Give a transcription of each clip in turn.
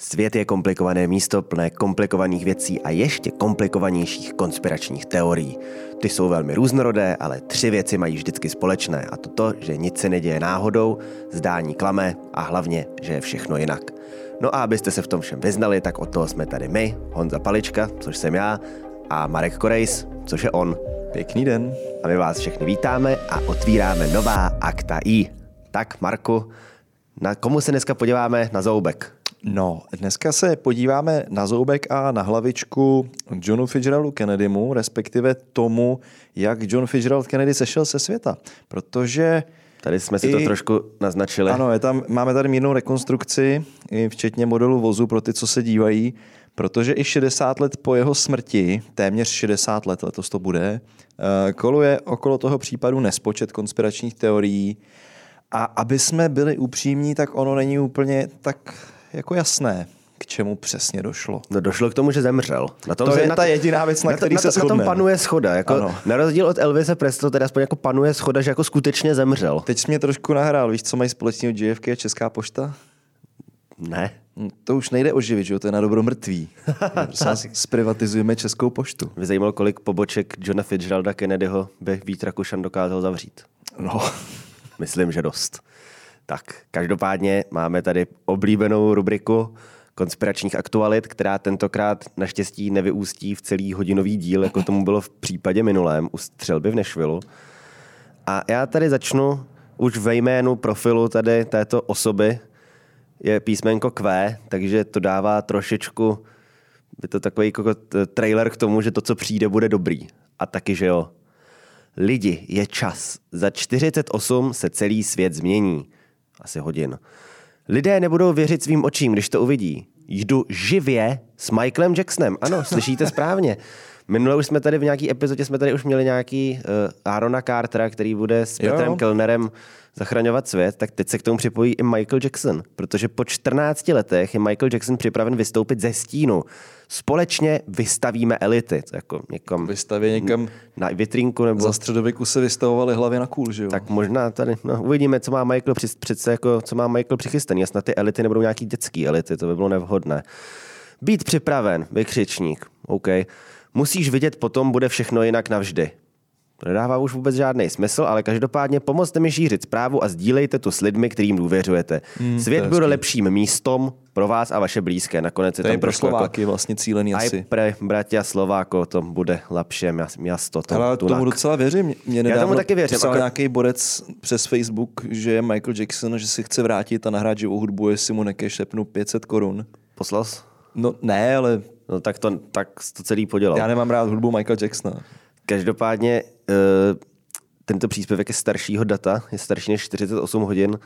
Svět je komplikované místo plné komplikovaných věcí a ještě komplikovanějších konspiračních teorií. Ty jsou velmi různorodé, ale tři věci mají vždycky společné a to to, že nic se neděje náhodou, zdání klame a hlavně, že je všechno jinak. No a abyste se v tom všem vyznali, tak od toho jsme tady my, Honza Palička, což jsem já, a Marek Korejs, což je on. Pěkný den. A my vás všechny vítáme a otvíráme nová akta I. Tak, Marku, na komu se dneska podíváme na zoubek? No, dneska se podíváme na zoubek a na hlavičku Johnu Fitzgeraldu Kennedymu, respektive tomu, jak John Fitzgerald Kennedy sešel se světa. Protože Tady jsme si I, to trošku naznačili. Ano, je tam, máme tady mírnou rekonstrukci, včetně modelu vozu pro ty, co se dívají, protože i 60 let po jeho smrti, téměř 60 let letos to bude, eh, koluje okolo toho případu nespočet konspiračních teorií. A aby jsme byli upřímní, tak ono není úplně tak jako jasné, k čemu přesně došlo. No došlo k tomu, že zemřel. Na tom to je na ta jediná věc, na, na který na, se shodne. Na tom panuje schoda. Jako, na rozdíl od Elvise Presto, teda aspoň jako panuje schoda, že jako skutečně zemřel. Teď jsi mě trošku nahrál. Víš, co mají společného JFK a Česká pošta? Ne. Hm, to už nejde oživit, že jo? To je na dobro mrtvý. Zprivatizujeme Českou poštu. Vy zajímalo, kolik poboček Johna Fitzgeralda Kennedyho by Vít Rakušan dokázal zavřít? No. Myslím, že dost. Tak, každopádně máme tady oblíbenou rubriku konspiračních aktualit, která tentokrát naštěstí nevyústí v celý hodinový díl, jako tomu bylo v případě minulém u střelby v Nešvilu. A já tady začnu už ve jménu profilu tady této osoby, je písmenko Q, takže to dává trošičku, je to takový jako trailer k tomu, že to, co přijde, bude dobrý. A taky, že jo. Lidi, je čas. Za 48 se celý svět změní asi hodin. Lidé nebudou věřit svým očím, když to uvidí. Jdu živě s Michaelem Jacksonem. Ano, slyšíte správně. Minule už jsme tady v nějaký epizodě jsme tady už měli nějaký uh, Arona Cartera, který bude s Petrem Kellnerem zachraňovat svět, tak teď se k tomu připojí i Michael Jackson, protože po 14 letech je Michael Jackson připraven vystoupit ze stínu. Společně vystavíme elity. Jako někam, Vystaví někam na vitrínku nebo... Za středověku se vystavovaly hlavy na kůl, že jo? Tak možná tady, no, uvidíme, co má Michael při, přece jako, co má Michael přichystaný. Snad ty elity nebudou nějaký dětský elity, to by bylo nevhodné. Být připraven, vykřičník, OK. Musíš vidět, potom bude všechno jinak navždy. To nedává už vůbec žádný smysl, ale každopádně pomozte mi šířit zprávu a sdílejte to s lidmi, kterým důvěřujete. Hmm, Svět bude lepším místem pro vás a vaše blízké. Nakonec je to tam pro Slováky jako, vlastně cílený asi. Aj pre bratia Slováko to bude lepší město. To, ale tunak. tomu docela věřím. Mě Já tomu taky věřím. Psal nějaký borec přes Facebook, že je Michael Jackson, že si chce vrátit a nahrát živou hudbu, jestli mu nekešepnu 500 korun. Poslal jsi? No ne, ale... No tak to, tak to celý podělal. Já nemám rád hudbu Michael Jacksona. Každopádně tento příspěvek je staršího data, je starší než 48 hodin.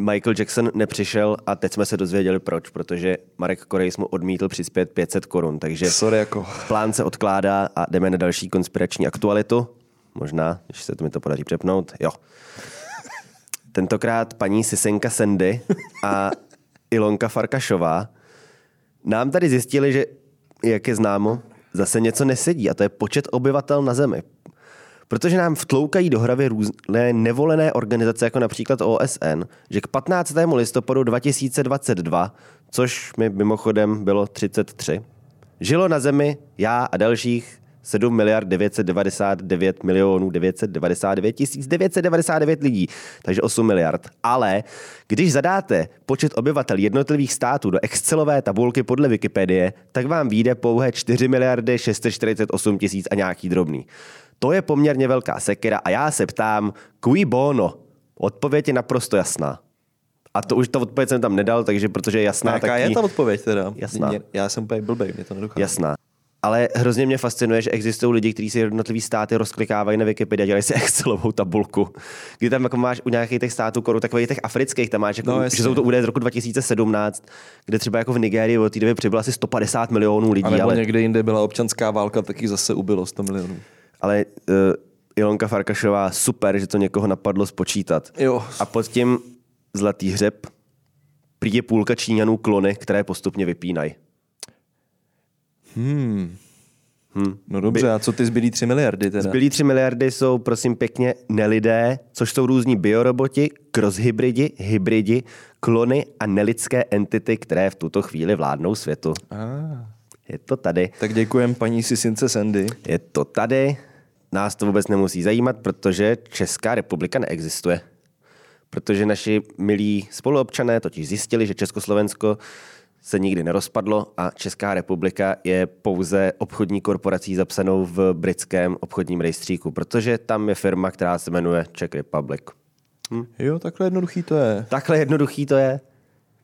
Michael Jackson nepřišel a teď jsme se dozvěděli proč, protože Marek Korejs mu odmítl přispět 500 korun, takže Sorry, jako. plán se odkládá a jdeme na další konspirační aktualitu. Možná, když se to mi to podaří přepnout. Jo. Tentokrát paní Sisenka Sandy a Ilonka Farkašová nám tady zjistili, že, jak je známo, zase něco nesedí a to je počet obyvatel na Zemi. Protože nám vtloukají do hravy různé nevolené organizace, jako například OSN, že k 15. listopadu 2022, což mi mimochodem bylo 33, žilo na Zemi já a dalších 7 miliard 999 milionů 999 tisíc 999 lidí, takže 8 miliard. Ale když zadáte počet obyvatel jednotlivých států do Excelové tabulky podle Wikipedie, tak vám vyjde pouhé 4 miliardy 648 tisíc a nějaký drobný. To je poměrně velká sekera a já se ptám, cui bono? Odpověď je naprosto jasná. A to už ta odpověď jsem tam nedal, takže protože je jasná. Jaká tak je ta odpověď teda? Jasná. Já jsem úplně blbej, mě to nedochází. Jasná. Ale hrozně mě fascinuje, že existují lidi, kteří si jednotlivý státy rozklikávají na Wikipedii a dělají si Excelovou tabulku. Kdy tam jako máš u nějakých těch států, koru takových těch afrických, tam máš, jako, no, že jsou to údaje z roku 2017, kde třeba jako v Nigérii od té doby přibylo asi 150 milionů lidí. A ale někde jinde byla občanská válka, taky zase ubylo 100 milionů. Ale uh, Ilonka Farkašová, super, že to někoho napadlo spočítat. Jo. A pod tím zlatý hřeb prý je půlka Číňanů klony, které postupně vypínají. Hmm. Hmm. No dobře, a co ty zbylí 3 miliardy teda? Zbylí 3 miliardy jsou prosím pěkně nelidé, což jsou různí bioroboti, crosshybridi, hybridi, klony a nelidské entity, které v tuto chvíli vládnou světu. Ah. Je to tady. Tak děkujem paní Sisince Sandy. Je to tady. Nás to vůbec nemusí zajímat, protože Česká republika neexistuje. Protože naši milí spoluobčané totiž zjistili, že Československo se nikdy nerozpadlo a Česká republika je pouze obchodní korporací zapsanou v britském obchodním rejstříku, protože tam je firma, která se jmenuje Czech Republic. Hm? Jo, takhle jednoduchý to je. Takhle jednoduchý to je.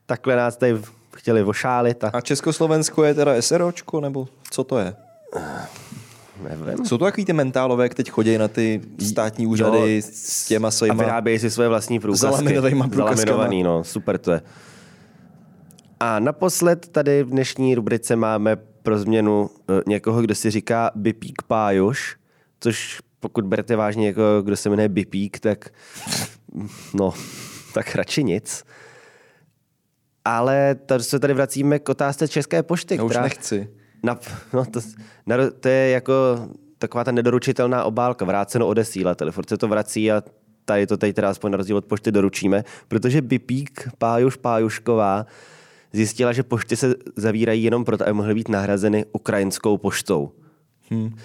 Takhle nás tady chtěli ošálit. A... a Československo je teda SROčko, nebo co to je? Nevím. Jsou to takový ty mentálové, jak teď chodí na ty státní úřady jo, s těma svýma... A vyrábějí si svoje vlastní průkazky. Zalaminovaný, no, super to je. A naposled tady v dnešní rubrice máme pro změnu uh, někoho, kdo si říká Bipík Pájuš, což pokud berete vážně jako kdo se jmenuje Bipík, tak no, tak radši nic. Ale tady se tady vracíme k otázce České pošty. Já už která, nechci. Na, no to, na, to je jako taková ta nedoručitelná obálka, vráceno odesílateli. Furt se to vrací a tady to teď teda aspoň na rozdíl od pošty doručíme, protože Bipík Pájuš Pájušková zjistila, že pošty se zavírají jenom proto, aby mohly být nahrazeny ukrajinskou poštou. Hmm.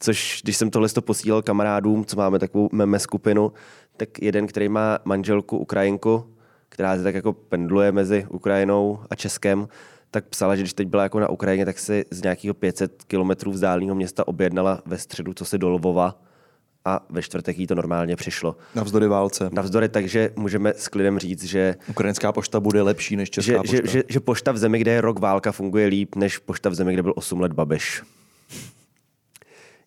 Což, když jsem tohle posílal kamarádům, co máme takovou meme skupinu, tak jeden, který má manželku Ukrajinku, která se tak jako pendluje mezi Ukrajinou a Českem, tak psala, že když teď byla jako na Ukrajině, tak si z nějakého 500 kilometrů vzdáleného města objednala ve středu, co se do Lvova a ve čtvrtek jí to normálně přišlo. Navzdory válce. Navzdory, takže můžeme s klidem říct, že... Ukrajinská pošta bude lepší než česká že, pošta. Že, že, že pošta v zemi, kde je rok válka, funguje líp, než pošta v zemi, kde byl 8 let Babiš.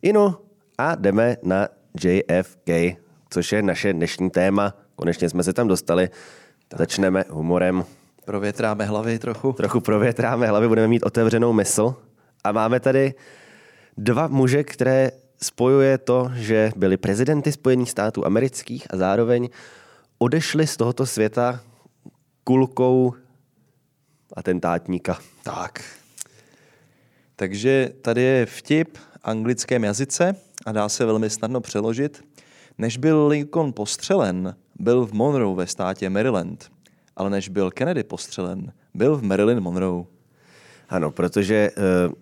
Inu, a jdeme na JFK, což je naše dnešní téma. Konečně jsme se tam dostali. Tak. Začneme humorem. Provětráme hlavy trochu. Trochu provětráme hlavy, budeme mít otevřenou mysl. A máme tady dva muže, které spojuje to, že byli prezidenty Spojených států amerických a zároveň odešli z tohoto světa kulkou atentátníka. Tak. Takže tady je vtip anglickém jazyce a dá se velmi snadno přeložit. Než byl Lincoln postřelen, byl v Monroe ve státě Maryland, ale než byl Kennedy postřelen, byl v Marilyn Monroe. Ano, protože uh,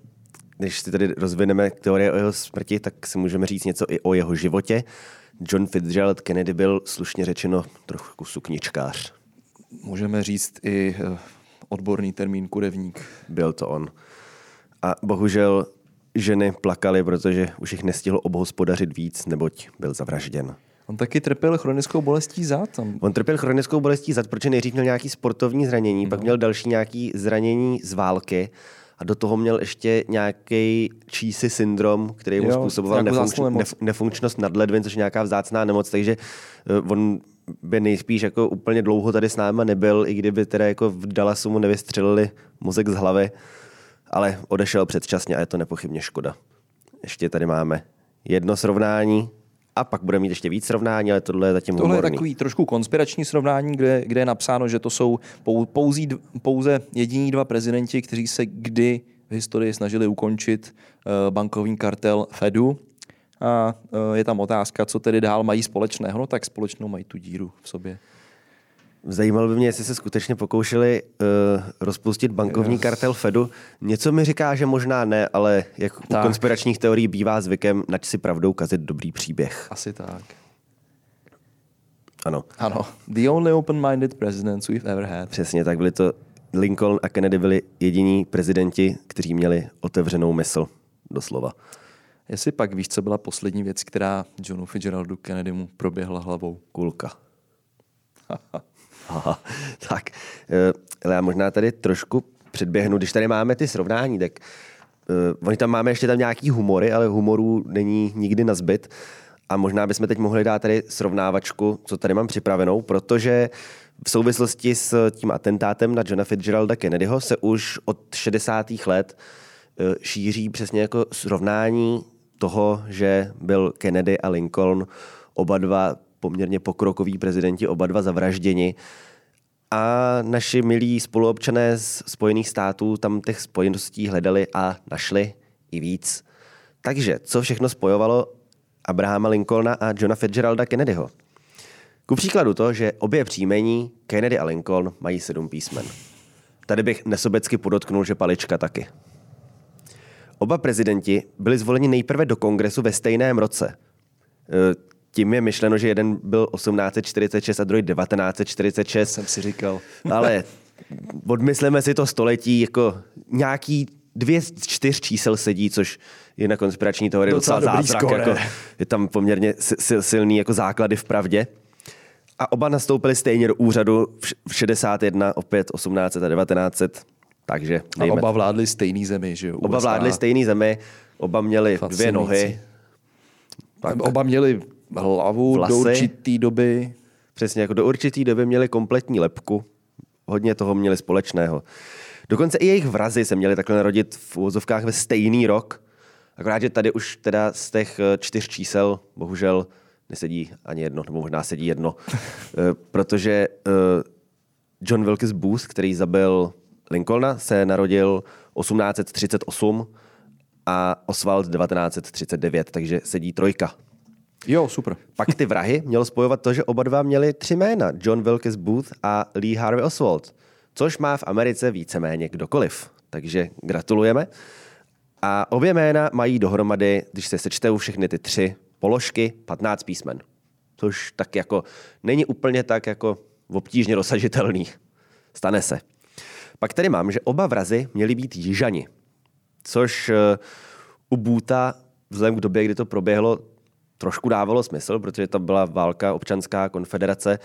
když si tady rozvineme teorie o jeho smrti, tak si můžeme říct něco i o jeho životě. John Fitzgerald Kennedy byl slušně řečeno trochu sukničkář. Můžeme říct i eh, odborný termín kurevník. Byl to on. A bohužel ženy plakaly, protože už jich nestihl obhospodařit víc, neboť byl zavražděn. On taky trpěl chronickou bolestí zad. Tam. On trpěl chronickou bolestí zad, protože nejdřív měl nějaký sportovní zranění, no. pak měl další nějaký zranění z války a do toho měl ještě nějaký čísi syndrom, který mu jo, způsoboval nefunkč, nef, nefunkčnost nadledvin, což je nějaká vzácná nemoc, takže uh, on by nejspíš jako úplně dlouho tady s náma nebyl, i kdyby teda jako v Dallasu mu nevystřelili mozek z hlavy, ale odešel předčasně a je to nepochybně škoda. Ještě tady máme jedno srovnání, a pak bude mít ještě víc srovnání, ale tohle je zatím Tohle humorný. je takový trošku konspirační srovnání, kde, kde je napsáno, že to jsou pouzí, pouze jediní dva prezidenti, kteří se kdy v historii snažili ukončit uh, bankovní kartel Fedu. A uh, je tam otázka, co tedy dál mají společného. No tak společnou mají tu díru v sobě. Zajímalo by mě, jestli se skutečně pokoušeli uh, rozpustit bankovní yes. kartel Fedu. Něco mi říká, že možná ne, ale jak tak. u konspiračních teorií bývá zvykem, nač si pravdou kazit dobrý příběh. Asi tak. Ano. Ano. The only open-minded presidents we've ever had. Přesně tak, byli to Lincoln a Kennedy byli jediní prezidenti, kteří měli otevřenou mysl, doslova. Jestli pak víš, co byla poslední věc, která Johnu Fitzgeraldu Kennedymu proběhla hlavou? Kulka. Tak, eh, ale já možná tady trošku předběhnu, když tady máme ty srovnání, tak uh, oni tam máme ještě tam nějaký humory, ale humorů není nikdy na zbyt. A možná bychom teď mohli dát tady srovnávačku, co tady mám připravenou, protože v souvislosti s tím atentátem na Johna Fitzgeralda Kennedyho se už od 60. let uh, šíří přesně jako srovnání toho, že byl Kennedy a Lincoln oba dva poměrně pokrokoví prezidenti, oba dva zavražděni. A naši milí spoluobčané z Spojených států tam těch spojeností hledali a našli i víc. Takže, co všechno spojovalo Abrahama Lincolna a Johna Fitzgeralda Kennedyho? Ku příkladu to, že obě příjmení Kennedy a Lincoln mají sedm písmen. Tady bych nesobecky podotknul, že palička taky. Oba prezidenti byli zvoleni nejprve do kongresu ve stejném roce. Tím je myšleno, že jeden byl 1846 a druhý 1946. Jsem si říkal. Ale odmysleme si to století, jako nějaký dvě z čtyř čísel sedí, což je na konspirační teorie Docela docela, zázrak. Jako, je tam poměrně si- si- silný jako základy v pravdě. A oba nastoupili stejně do úřadu v š- v 61, opět 1800 a 1900. Takže A oba vládli stejný zemi, že jo? Oba vládli stejný zemi, oba měli dvě nohy. Tak. Oba měli hlavu Vlasy. do určitý doby. Přesně, jako do určitý doby měli kompletní lepku. Hodně toho měli společného. Dokonce i jejich vrazy se měli takhle narodit v úvozovkách ve stejný rok. Akorát, že tady už teda z těch eh, čtyř čísel bohužel nesedí ani jedno, nebo možná sedí jedno. Eh, Protože eh, John Wilkes Booth, který zabil Lincolna, se narodil 1838 a Oswald 1939, takže sedí trojka. Jo, super. Pak ty vrahy měl spojovat to, že oba dva měli tři jména, John Wilkes Booth a Lee Harvey Oswald, což má v Americe víceméně kdokoliv. Takže gratulujeme. A obě jména mají dohromady, když se sečtou všechny ty tři položky, 15 písmen. Což tak jako není úplně tak jako obtížně dosažitelný. Stane se. Pak tady mám, že oba vrazy měli být jižani, což eh, u Bůta vzhledem k době, kdy to proběhlo, trošku dávalo smysl, protože to byla válka občanská konfederace,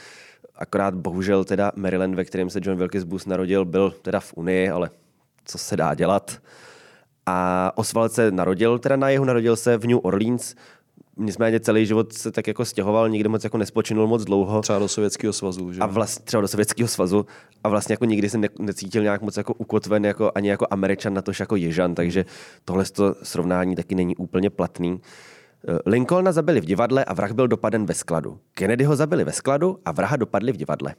akorát bohužel teda Maryland, ve kterém se John Wilkes Booth narodil, byl teda v Unii, ale co se dá dělat. A Oswald se narodil teda na jihu, narodil se v New Orleans, nicméně celý život se tak jako stěhoval, nikdy moc jako nespočinul moc dlouho. Třeba do Sovětského svazu, že? A vlastně třeba do Sovětského svazu a vlastně jako nikdy jsem ne, necítil nějak moc jako ukotven jako, ani jako Američan, na tož jako Jižan, takže tohle to srovnání taky není úplně platný. Lincolna zabili v divadle a vrah byl dopaden ve skladu. Kennedy ho zabili ve skladu a vraha dopadli v divadle.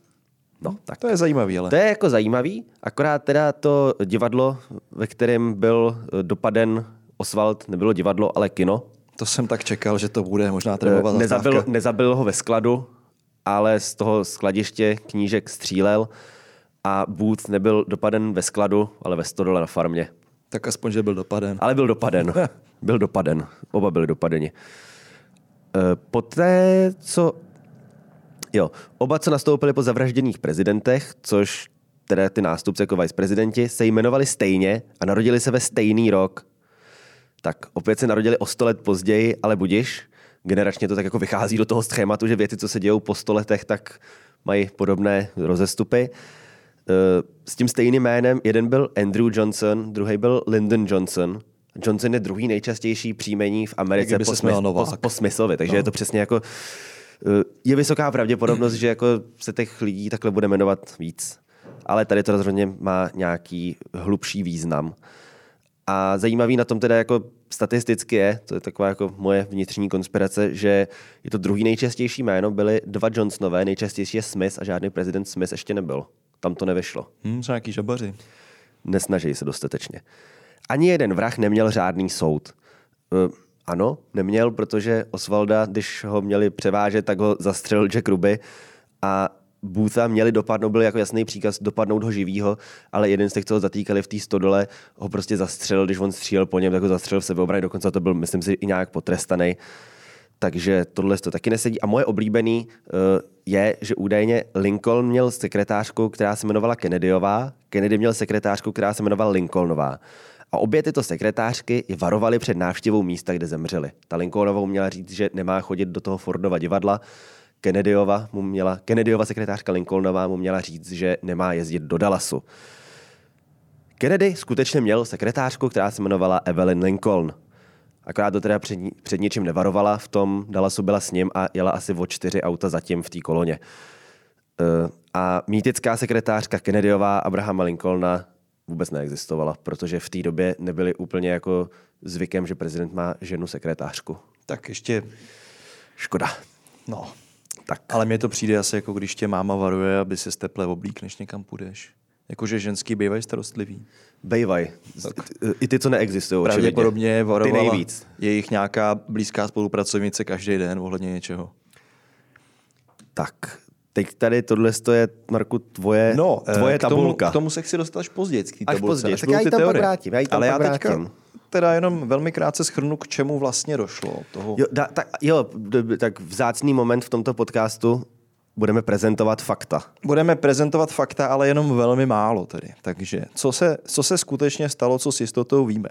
No, tak. To je zajímavý, ale. To je jako zajímavý, akorát teda to divadlo, ve kterém byl eh, dopaden Oswald, nebylo divadlo, ale kino. To jsem tak čekal, že to bude možná Eh, trémová Nezabil, nezabil ho ve skladu, ale z toho skladiště knížek střílel a Booth nebyl dopaden ve skladu, ale ve stodole na farmě. Tak aspoň, že byl dopaden. Ale byl dopaden. Byl dopaden. Oba byli dopadeni. Eh, Poté, co... Jo, oba, co nastoupili po zavražděných prezidentech, což teda ty nástupce jako viceprezidenti, se jmenovali stejně a narodili se ve stejný rok. Tak opět se narodili o sto let později, ale budiš. Generačně to tak jako vychází do toho schématu, že věci, co se dějou po sto letech, tak mají podobné rozestupy. Eh, S tím stejným jménem jeden byl Andrew Johnson, druhý byl Lyndon Johnson. Johnson je druhý nejčastější příjmení v Americe po, se směl smys- po, po smyslovi, takže no. je to přesně jako eh, je vysoká pravděpodobnost, že jako se těch lidí takhle bude jmenovat víc. Ale tady to rozhodně má nějaký hlubší význam. A zajímavý na tom teda jako statisticky je, to je taková jako moje vnitřní konspirace, že je to druhý nejčastější jméno, byly dva Johnsonové, nejčastější je Smith a žádný prezident Smith ještě nebyl. Tam to nevyšlo. Hm, jsou nějaký žabaři. Nesnaží se dostatečně. Ani jeden vrah neměl žádný soud. Uh, ano, neměl, protože Osvalda, když ho měli převážet, tak ho zastřelil Jack Ruby a Bootha měli dopadnout, byl jako jasný příkaz dopadnout ho živýho, ale jeden z těch, co ho zatýkali v té stodole, ho prostě zastřelil, když on střílel po něm, tak ho zastřelil v sebeobraně, dokonce to byl, myslím si, i nějak potrestaný. Takže tohle to taky nesedí. A moje oblíbený uh, je, že údajně Lincoln měl sekretářku, která se jmenovala Kennedyová, Kennedy měl sekretářku, která se jmenovala Lincolnová. A obě tyto sekretářky je varovaly před návštěvou místa, kde zemřeli. Ta Lincolnovou měla říct, že nemá chodit do toho Fordova divadla, Kennedyova, mu měla, Kennedyova sekretářka Lincolnová mu měla říct, že nemá jezdit do Dallasu. Kennedy skutečně měl sekretářku, která se jmenovala Evelyn Lincoln. Akorát to teda před, před ničím nevarovala, v tom Dallasu byla s ním a jela asi o čtyři auta zatím v té koloně. Eh, A mýtická sekretářka Kennedyová Abrahama Lincolna vůbec neexistovala, protože v té době nebyly úplně jako zvykem, že prezident má ženu sekretářku. Tak ještě, Škoda. no. Tak. Ale mně to přijde asi jako když tě máma varuje, aby se teple oblíkneš někam půjdeš. Jakože ženský bývají starostlivý. Bejvaj. I ty, co neexistují. Pravděpodobně varovala Ty nejvíc. jejich nějaká blízká spolupracovnice každý den ohledně něčeho. Tak, teď tady tohle je, Marku, tvoje, No, eh, tvoje k tomu, tabulka. k tomu se chci dostat až později. K té tabulce, později, tak já ji tam pak vrátím, já ji tam Ale pak já teďka vrátím. teda jenom velmi krátce schrnu, k čemu vlastně došlo. Toho. Jo, da, tak, jo, tak vzácný moment v tomto podcastu budeme prezentovat fakta. Budeme prezentovat fakta, ale jenom velmi málo tedy. Takže co se, co se skutečně stalo, co s jistotou víme.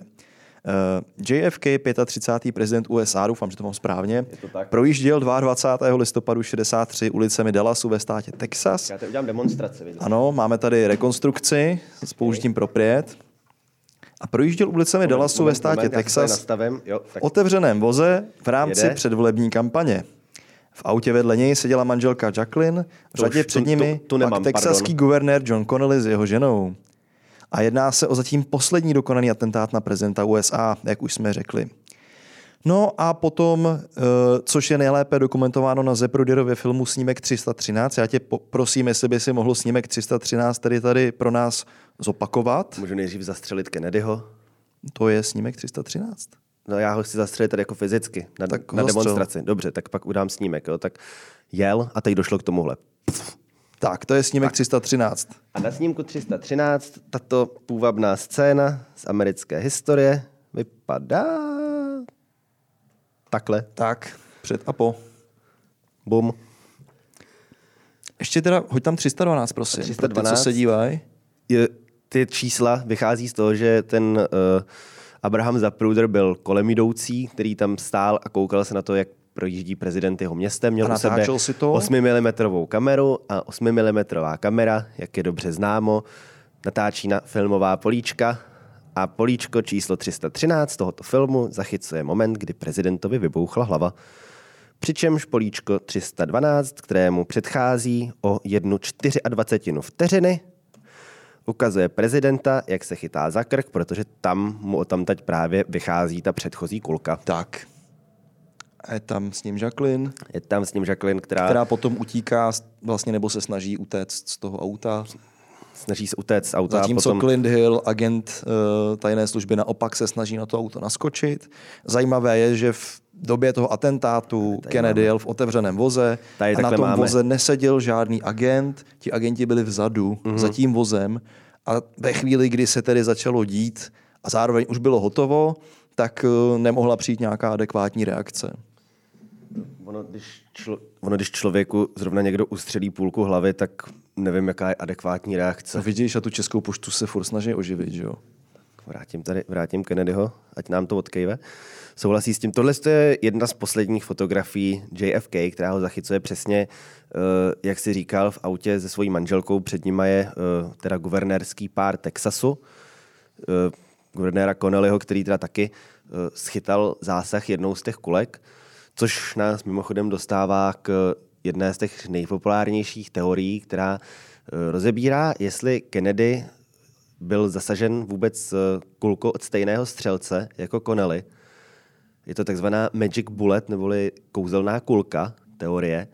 Uh, JFK, 35. prezident USA, doufám, že to mám správně, to tak. projížděl 22. listopadu 63 ulicemi Dallasu ve státě Texas. Já udělám demonstraci. Vidíš? Ano, máme tady rekonstrukci s použitím propriet. A projížděl ulicemi Dallasu ve státě Moment, Texas Nastavím. Jo, v tak otevřeném voze v rámci Jede. předvolební kampaně. V autě vedle něj seděla manželka Jacqueline, v To řadě před nimi tu- tu nemám, pak texaský pardon. guvernér John Connolly s jeho ženou. A jedná se o zatím poslední dokonaný atentát na prezidenta USA, jak už jsme řekli. No a potom, eh, což je nejlépe dokumentováno na Zepruderově filmu Snímek 313, já tě prosím, jestli by si mohl Snímek 313 tedy tady pro nás zopakovat. můžu nejdřív zastřelit Kennedyho. To je Snímek 313. No já ho chci zastřelit tady jako fyzicky, na, Tak na demonstraci. Dobře, tak pak udám snímek. Jo. Tak jel a teď došlo k tomuhle. Tak, to je Snímek 313. A na snímku 313 tato půvabná scéna z americké historie vypadá takhle. Tak, před a po. Bum. Ještě teda, hoď tam 312, prosím. 312. Pro ty, co se dívají. Je- Ty čísla vychází z toho, že ten uh, Abraham Zapruder byl kolem jdoucí, který tam stál a koukal se na to, jak projíždí prezident jeho městem. Měl A u sebe si to? 8 mm kameru a 8 mm kamera, jak je dobře známo, natáčí na filmová políčka a políčko číslo 313 tohoto filmu zachycuje moment, kdy prezidentovi vybouchla hlava. Přičemž políčko 312, kterému předchází o jednu 24 vteřiny, ukazuje prezidenta, jak se chytá za krk, protože tam mu tam teď právě vychází ta předchozí kulka. Tak. A je tam s ním Jacqueline, Je tam s ním Jacqueline, která, která... potom utíká vlastně nebo se snaží utéct z toho auta. snaží se utéct z auta. Zatímco potom... Clint Hill, agent uh, tajné služby, naopak se snaží na to auto naskočit. Zajímavé je, že v době toho atentátu Kennedy jel v otevřeném voze Tady a na tom máme. voze neseděl žádný agent, ti agenti byli vzadu Mhm. mm-hmm. za tím vozem a ve chvíli, kdy se tedy začalo dít a zároveň už bylo hotovo, tak uh, nemohla přijít nějaká adekvátní reakce. Ono když, člo... ono, když člověku zrovna někdo ustřelí půlku hlavy, tak nevím, jaká je adekvátní reakce. No vidíš, a tu českou poštu se furt snaží oživit, že jo? Vrátím tady, vrátím Kennedyho, ať nám to odkejve. Souhlasí s tím. Tohle je jedna z posledních fotografií JFK, která ho zachycuje přesně, eh, jak si říkal, v autě se svojí manželkou. Před nima je eh, teda guvernérský pár Texasu, eh, guvernéra Connellyho, který teda taky schytal zásah jednou z těch kulek, což nás mimochodem dostává k jedné z těch nejpopulárnějších teorií, která rozebírá, jestli Kennedy byl zasažen vůbec kulkou od stejného střelce jako Connelly. Je to takzvaná magic bullet, neboli kouzelná kulka, teorie,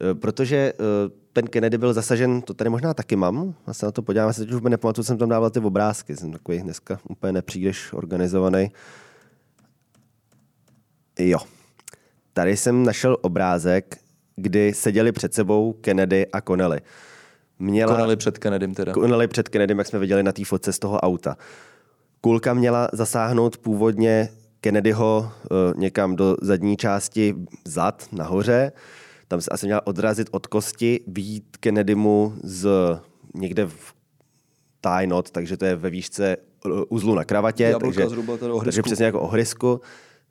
Eh, protože eh, ten Kennedy byl zasažen, to tady možná taky mám, já se na to podívám, já se teď už nepamatuju, jsem tam dával ty obrázky, jsem takový dneska úplně nepříliš organizovaný. Jo. Tady jsem našel obrázek, kdy seděli před sebou Kennedy a Connelly. Měla... Konali před Kennedym teda. Konali před Kennedym, jak jsme viděli na té fotce z toho auta. Kulka měla zasáhnout původně Kennedyho uh, někam do zadní části zad, nahoře. Tam se asi měla odrazit od kosti, výjít Kennedymu z někde v tie knot, takže to je ve výšce uh, uzlu na kravatě. Jablka takže, zhruba tedy takže přesně jako ohrysku.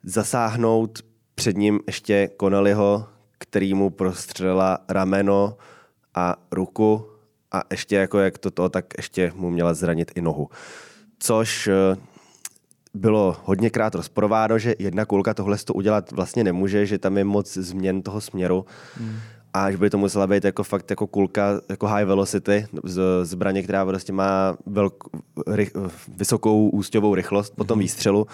Zasáhnout před ním ještě Connellyho, který mu prostřelila rameno a ruku a ještě jako jak to, to tak ještě mu měla zranit i nohu. Což eh, bylo hodněkrát rozporováno, že jedna kulka tohle to udělat vlastně nemůže, že tam je moc změn toho směru hmm. a že by to musela být jako fakt jako kulka, jako high velocity z zbraně, která prostě má velk, rych, vysokou ústěvou rychlost po tom výstřelu,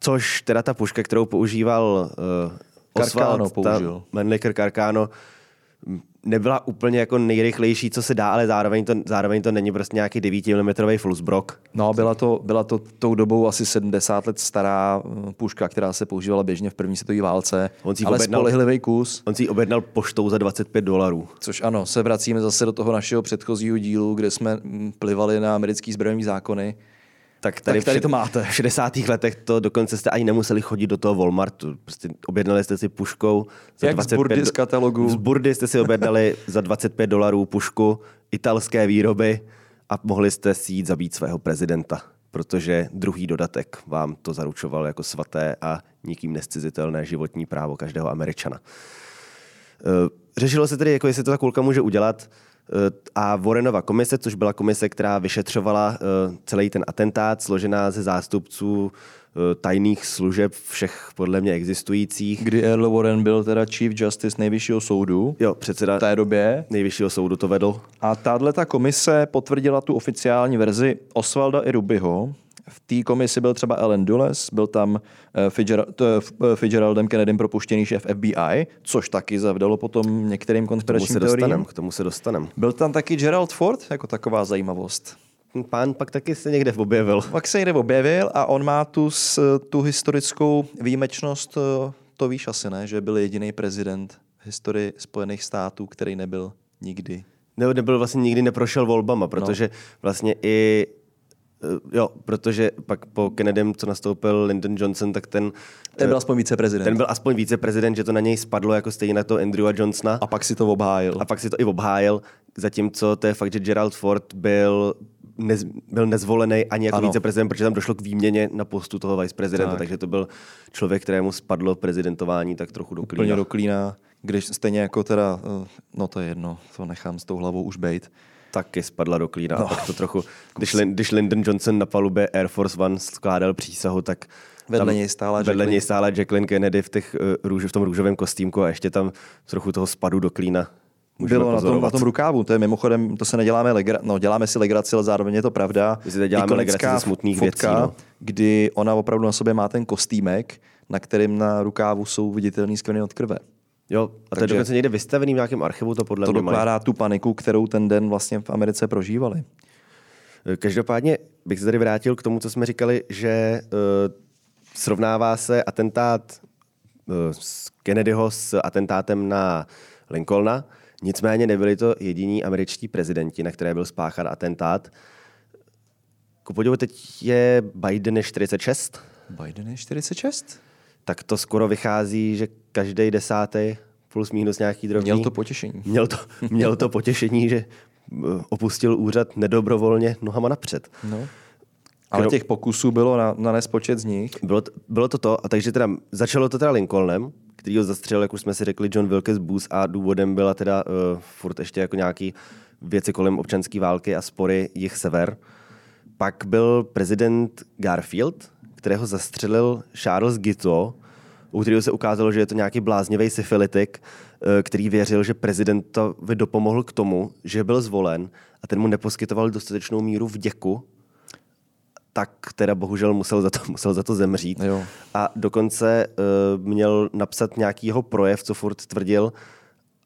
což teda ta puška, kterou používal uh, Oswald, použil. ta Manlicker Carcano, nebyla úplně jako nejrychlejší, co se dá, ale zároveň to, zároveň to není prostě nějaký 9 mm Fullsbrock. No, byla to, byla to tou dobou asi 70 let stará eh, puška, která se používala běžně v první světové válce, On si ale objednal- spolehlivý kus. On si ji objednal poštou za 25 dolarů. Což ano, se vracíme zase do toho našeho předchozího dílu, kde jsme mm, plivali na americký zbrojní zákony. Tak tady, Tak tady v- to máte. V 60. letech to dokonce jste ani nemuseli chodit do toho Walmartu. Prostě objednali jste si puškou za Jak z 25 burdy do- z katalogu. Z burdy jste si objednali za 25 dolarů pušku italské výroby a mohli jste si jít zabít svého prezidenta, protože druhý dodatek vám to zaručoval jako svaté a nikým nescizitelné životní právo každého Američana. Eh, Řešilo se tedy, jako jestli to ta kulka může udělat a Warrenova komise, což byla komise, která vyšetřovala eh, celý ten atentát, složená ze zástupců eh, tajných služeb všech podle mě existujících. Kdy Earl Warren byl teda Chief Justice nejvyššího soudu Jo, předseda v té době. nejvyššího soudu to vedl. A tahle ta komise potvrdila tu oficiální verzi Osvalda i Rubyho. V té komisi byl třeba Ellen Dulles, byl tam eh, eh, Fitzgeraldem Kennedym propuštěný šéf FBI, což taky zavdalo potom některým konspiračním teoriím. k tomu se dostanem. Byl tam taky Gerald Ford, jako taková zajímavost. Pán pak taky se někde objevil. Pak se někde objevil a on má tu, tu historickou výjimečnost, eh, to víš asi ne, že byl jediný prezident v historii Spojených států, který nebyl nikdy. Ne, nebyl vlastně nikdy neprošel volbama, protože vlastně i Jo, protože pak po Kennedym, co nastoupil Lyndon Johnson, tak ten, Ten byl eh, aspoň viceprezident. ten byl aspoň viceprezident, že to na něj spadlo jako stejně na to Andrewa Johnsona. A pak si to obhájil. A pak si to i obhájil, zatímco to je fakt, že Gerald Ford byl, nez, byl nezvolený ani jako Ano. viceprezident, protože tam došlo k výměně na postu toho viceprezidenta, Tak. tak. takže to byl člověk, kterému spadlo prezidentování tak trochu do Úplně klína. do klína, když stejně jako teda, eh, no to je jedno, to nechám s tou hlavou už bejt. Taky spadla do klína. No. A pak to trochu, když, když Lyndon Johnson na palubě Air Force One skládal přísahu, tak Vedle tam něj stála vedle Jacqueline. něj stála Jacqueline Kennedy v, těch, růž, v tom růžovém kostýmku a ještě tam trochu toho spadu do klína. Můžeme Bylo na tom, na tom rukávu, to je mimochodem, to se neděláme, legra, no děláme si legraci, ale zároveň je to pravda. My si děláme legraci ze smutných fotka, věcí, no. kdy ona opravdu na sobě má ten kostýmek, na kterým na rukávu jsou viditelný skvrny od krve. Jo, a to je dokonce někde vystavený v nějakém archivu, to podle To mě mají. dokládá tu paniku, kterou ten den vlastně v Americe prožívali. Každopádně bych se tady vrátil k tomu, co jsme říkali, že uh, srovnává se atentát uh, z Kennedyho s atentátem na Lincolna. Nicméně nebyli to jediní američtí prezidenti, na které byl spáchan atentát. Ku podivu teď je Biden je 46, Biden je 46? Tak to skoro vychází, že každý desátý plus minus nějaký drobný. Měl to potěšení. Měl to, měl to potěšení, že eh, opustil úřad nedobrovolně nohama napřed. No. Ale těch pokusů bylo na, na nespočet z nich. Bylo to, bylo to to, a takže teda začalo to teda Lincolnem, který ho zastřelil, jak už jsme si řekli, John Wilkes Booth a důvodem byla teda uh, furt ještě jako nějaký věci kolem občanské války a spory jich sever. Pak byl prezident Garfield, kterého zastřelil Charles Guiteau, u kterého se ukázalo, že je to nějaký bláznivý syfilitik, eh, který věřil, že prezidentovi dopomohl k tomu, že byl zvolen a ten mu neposkytoval dostatečnou míru vděku, tak teda bohužel musel za to, musel za to zemřít. Jo. A dokonce uh, měl napsat nějaký jeho projev, co furt tvrdil,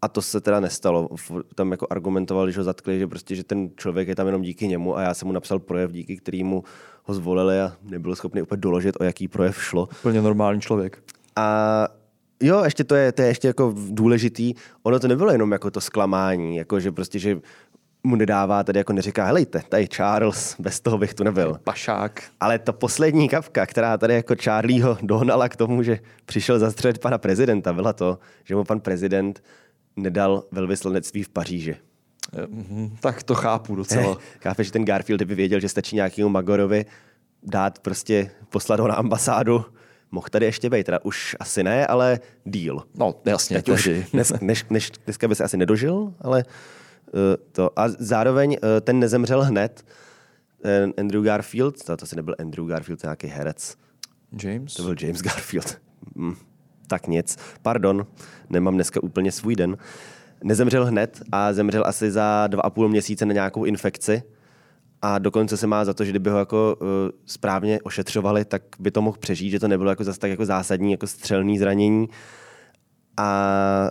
a to se teda nestalo. Tam jako argumentoval, když ho zatkli, že prostě, že ten člověk je tam jenom díky němu a já jsem mu napsal projev, díky kterému ho zvolili a nebyl schopný úplně doložit, o jaký projev šlo. Úplně normální člověk. A jo, ještě to je, to je ještě jako důležitý. Ono to nebylo jenom jako to zklamání, jako že prostě, že mu nedává, tady jako neříká, helejte, tady Charles, bez toho bych tu nebyl. Pašák. Ale ta poslední kapka, která tady jako Charlieho dohnala k tomu, že přišel zastřelit pana prezidenta, byla to, že mu pan prezident nedal velvyslanectví v Paříži. Eh, mhm, Tak to chápu docela. Chápeš, že ten Garfield by věděl, že stačí nějakému Magorovi dát prostě, poslat ho na ambasádu, mohl tady ještě být, teda už asi ne, ale deal. No, jasně, Teď už dnes, než, než, dneska by se asi nedožil, ale uh, to. A zároveň uh, ten nezemřel hned, ten Andrew Garfield, to, to asi nebyl Andrew Garfield, to nějaký herec, James? to byl James Garfield. Hm, tak nic. Pardon, nemám dneska úplně svůj den. Nezemřel hned a zemřel asi za dva a půl měsíce na nějakou infekci. A dokonce se má za to, že kdyby ho jako uh, správně ošetřovali, tak by to mohl přežít, že to nebylo jako zase tak jako zásadní jako střelný zranění. A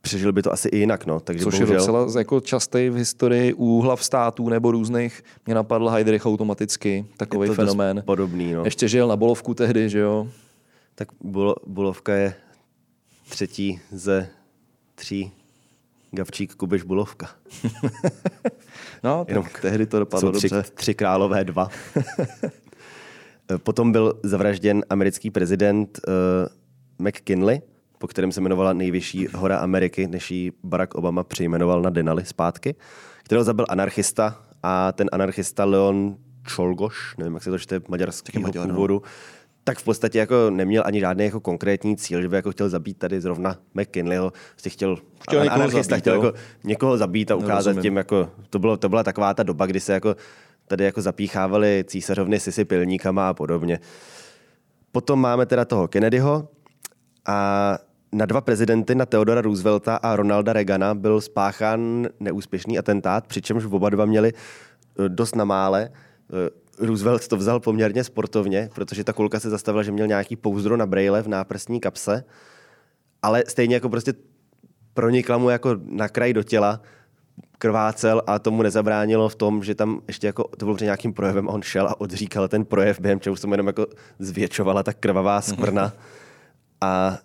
přežil by to asi i jinak. No. Takže Což bohužel, je docela jako častý v historii u hlav států nebo různých. Mě napadl Heidrich automaticky, takový fenomén. podobný. No. Ještě žil na Bolovku tehdy, že jo? Tak Bulo, Bulovka je třetí ze tří Gavčík, Kubiš, Bulovka. No, tak Jenom tehdy to dopadlo tři, dobře. tři králové dva. Potom byl zavražděn americký prezident uh, McKinley, po kterém se jmenovala nejvyšší hora Ameriky, než ji Barack Obama přejmenoval na Denali zpátky, kterého zabil anarchista a ten anarchista Leon Čolgoš, nevím, jak se to čte, maďarského Maďar, no. Tak v podstatě jako neměl ani žádný jako konkrétní cíl, že by jako chtěl zabít tady zrovna McKinleyho, prostě chtěl, Chtěl někoho anarchista zabít, chtěl jako někoho zabít a ukázat rozumím. tím, jako, to, bylo, to byla taková ta doba, kdy se jako tady jako zapíchávali císařovny sisy pilníkama a podobně. Potom máme teda toho Kennedyho a na dva prezidenty, na Theodora Roosevelta a Ronalda Reagana, byl spáchán neúspěšný atentát, přičemž oba dva měli eh, dost na mále. Eh, Roosevelt to vzal poměrně sportovně, protože ta kulka se zastavila, že měl nějaký pouzdro na brejle v náprstní kapse, ale stejně jako prostě pronikla mu jako na kraj do těla, krvácel a tomu nezabránilo v tom, že tam ještě jako, to bylo před nějakým projevem a on šel a odříkal ten projev, během čeho se mu jenom jako zvětšovala ta krvavá skvrna a e,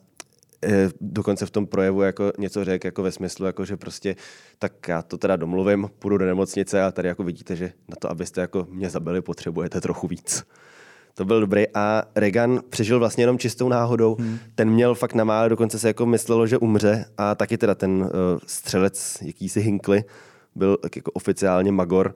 dokonce v tom projevu jako něco řekl jako ve smyslu, jako že prostě tak já to teda domluvím, půjdu do nemocnice a tady jako vidíte, že na to, abyste jako mě zabili, potřebujete trochu víc. To byl dobrý a Reagan přežil vlastně jenom čistou náhodou. Hmm. Ten měl fakt na mále, dokonce se jako myslelo, že umře a taky teda ten uh, střelec, jakýsi Hinckley, byl jako oficiálně Magor,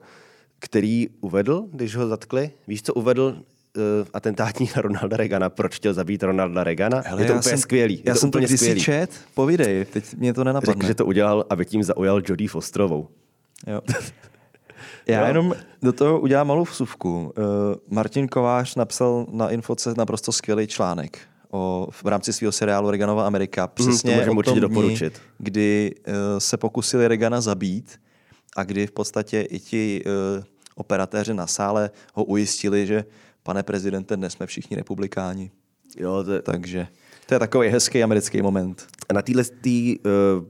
který uvedl, když ho zatkli, víš, co uvedl uh, atentátník na Ronalda Reagana, proč chtěl zabít Ronalda Reagana? Hele, je to já úplně jsem, skvělý. Já to jsem to úplně skvělý. čet, povídej, teď mě to nenapadne. Řekl, že to udělal, aby tím zaujal Jodie Fosterovou. Jo. Já Jo. jenom do toho udělám malou vsuvku. Uh, Martin Kovář napsal na Infoce naprosto skvělý článek o, v rámci svého seriálu Reaganova Amerika. Přesně můžeme o tom určitě doporučit. kdy uh, se pokusili Reagana zabít a kdy v podstatě i ti uh, operatéři na sále ho ujistili, že pane prezidente, dnes jsme všichni republikáni. Jo, to Takže to je takový hezký americký moment. A na téhle tý, uh,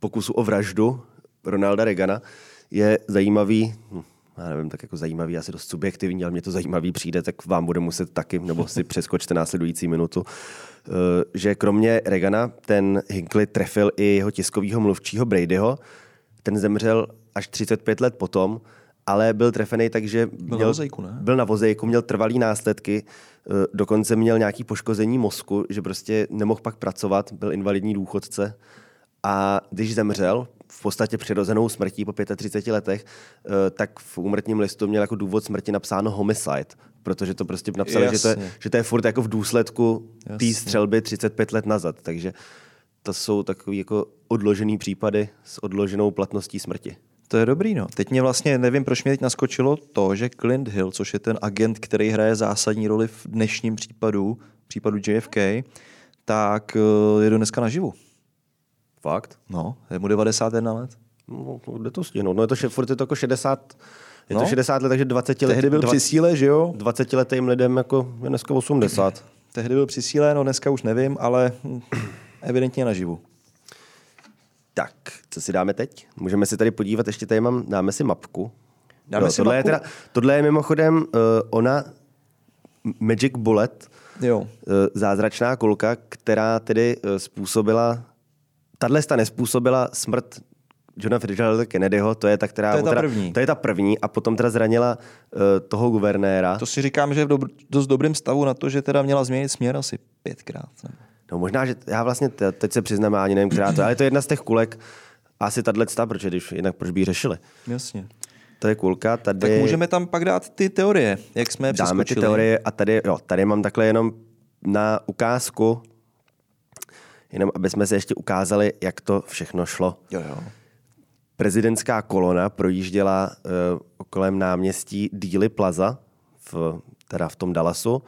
pokusu o vraždu Ronalda Reagana je zajímavý, hm, já nevím, tak jako zajímavý, asi dost subjektivní, ale mě to zajímavý přijde, tak vám bude muset taky, nebo si přeskočte následující minutu, uh, že kromě Reagana ten Hinckley trefil i jeho tiskového mluvčího Bradyho, ten zemřel až 35 let potom, ale byl trefený tak, že na měl, vozejku, ne? byl na vozejku, měl trvalý následky, eh, dokonce měl nějaký poškození mozku, že prostě nemohl pak pracovat, byl invalidní důchodce a když zemřel, v podstatě přirozenou smrtí po 35 letech, eh, tak v úmrtním listu měl jako důvod smrti napsáno homicide, protože to prostě napsali, že to, je, že to je furt jako v důsledku té střelby 35 let nazad. Takže to jsou takový jako odložený případy s odloženou platností smrti. To je dobrý, no. Teď mě vlastně, nevím, proč mě teď naskočilo to, že Clint Hill, což je ten agent, který hraje zásadní roli v dnešním případu, případu JFK, tak eh, je do dneska naživu. Fakt? No, je mu 91 let. No, jde to stihnout. No je to, še- furt je to jako 60, je to No. 60 let, takže 20 let, Tehdy byl dva- při síle, že jo? 20 letým lidem jako je dneska 80. Tehdy byl při síle, no dneska už nevím, ale hm, evidentně naživu. Tak, co si dáme teď? Můžeme si tady podívat, ještě tady mám, dáme si mapku. Dáme si tohle, mapku? Je teda, tohle je mimochodem uh, ona Magic Bullet, Jo. uh, zázračná kulka, která tedy uh, způsobila, tahle sta nespůsobila smrt Johna Fitzgeralda Kennedyho, to je ta, která... To je ta teda, první. To je ta první a potom teda zranila uh, toho guvernéra. To si říkám, že je v dobr- dost dobrém stavu na to, že teda měla změnit směr asi pětkrát. Nebo. No možná, že já vlastně te- teď se přiznám, ani nevím, která to je, ale to je jedna z těch kulek, asi tahle sta, protože když jinak proč by ji řešili. Jasně. To je kulka, tady Tak můžeme tam pak dát ty teorie, jak jsme dáme ty přeskočili. teorie a tady, jo, tady mám takhle jenom na ukázku, jenom aby jsme se ještě ukázali, jak to všechno šlo. Jo, jo. Prezidentská kolona projížděla uh, kolem náměstí Dealey Plaza, v, teda v tom Dallasu,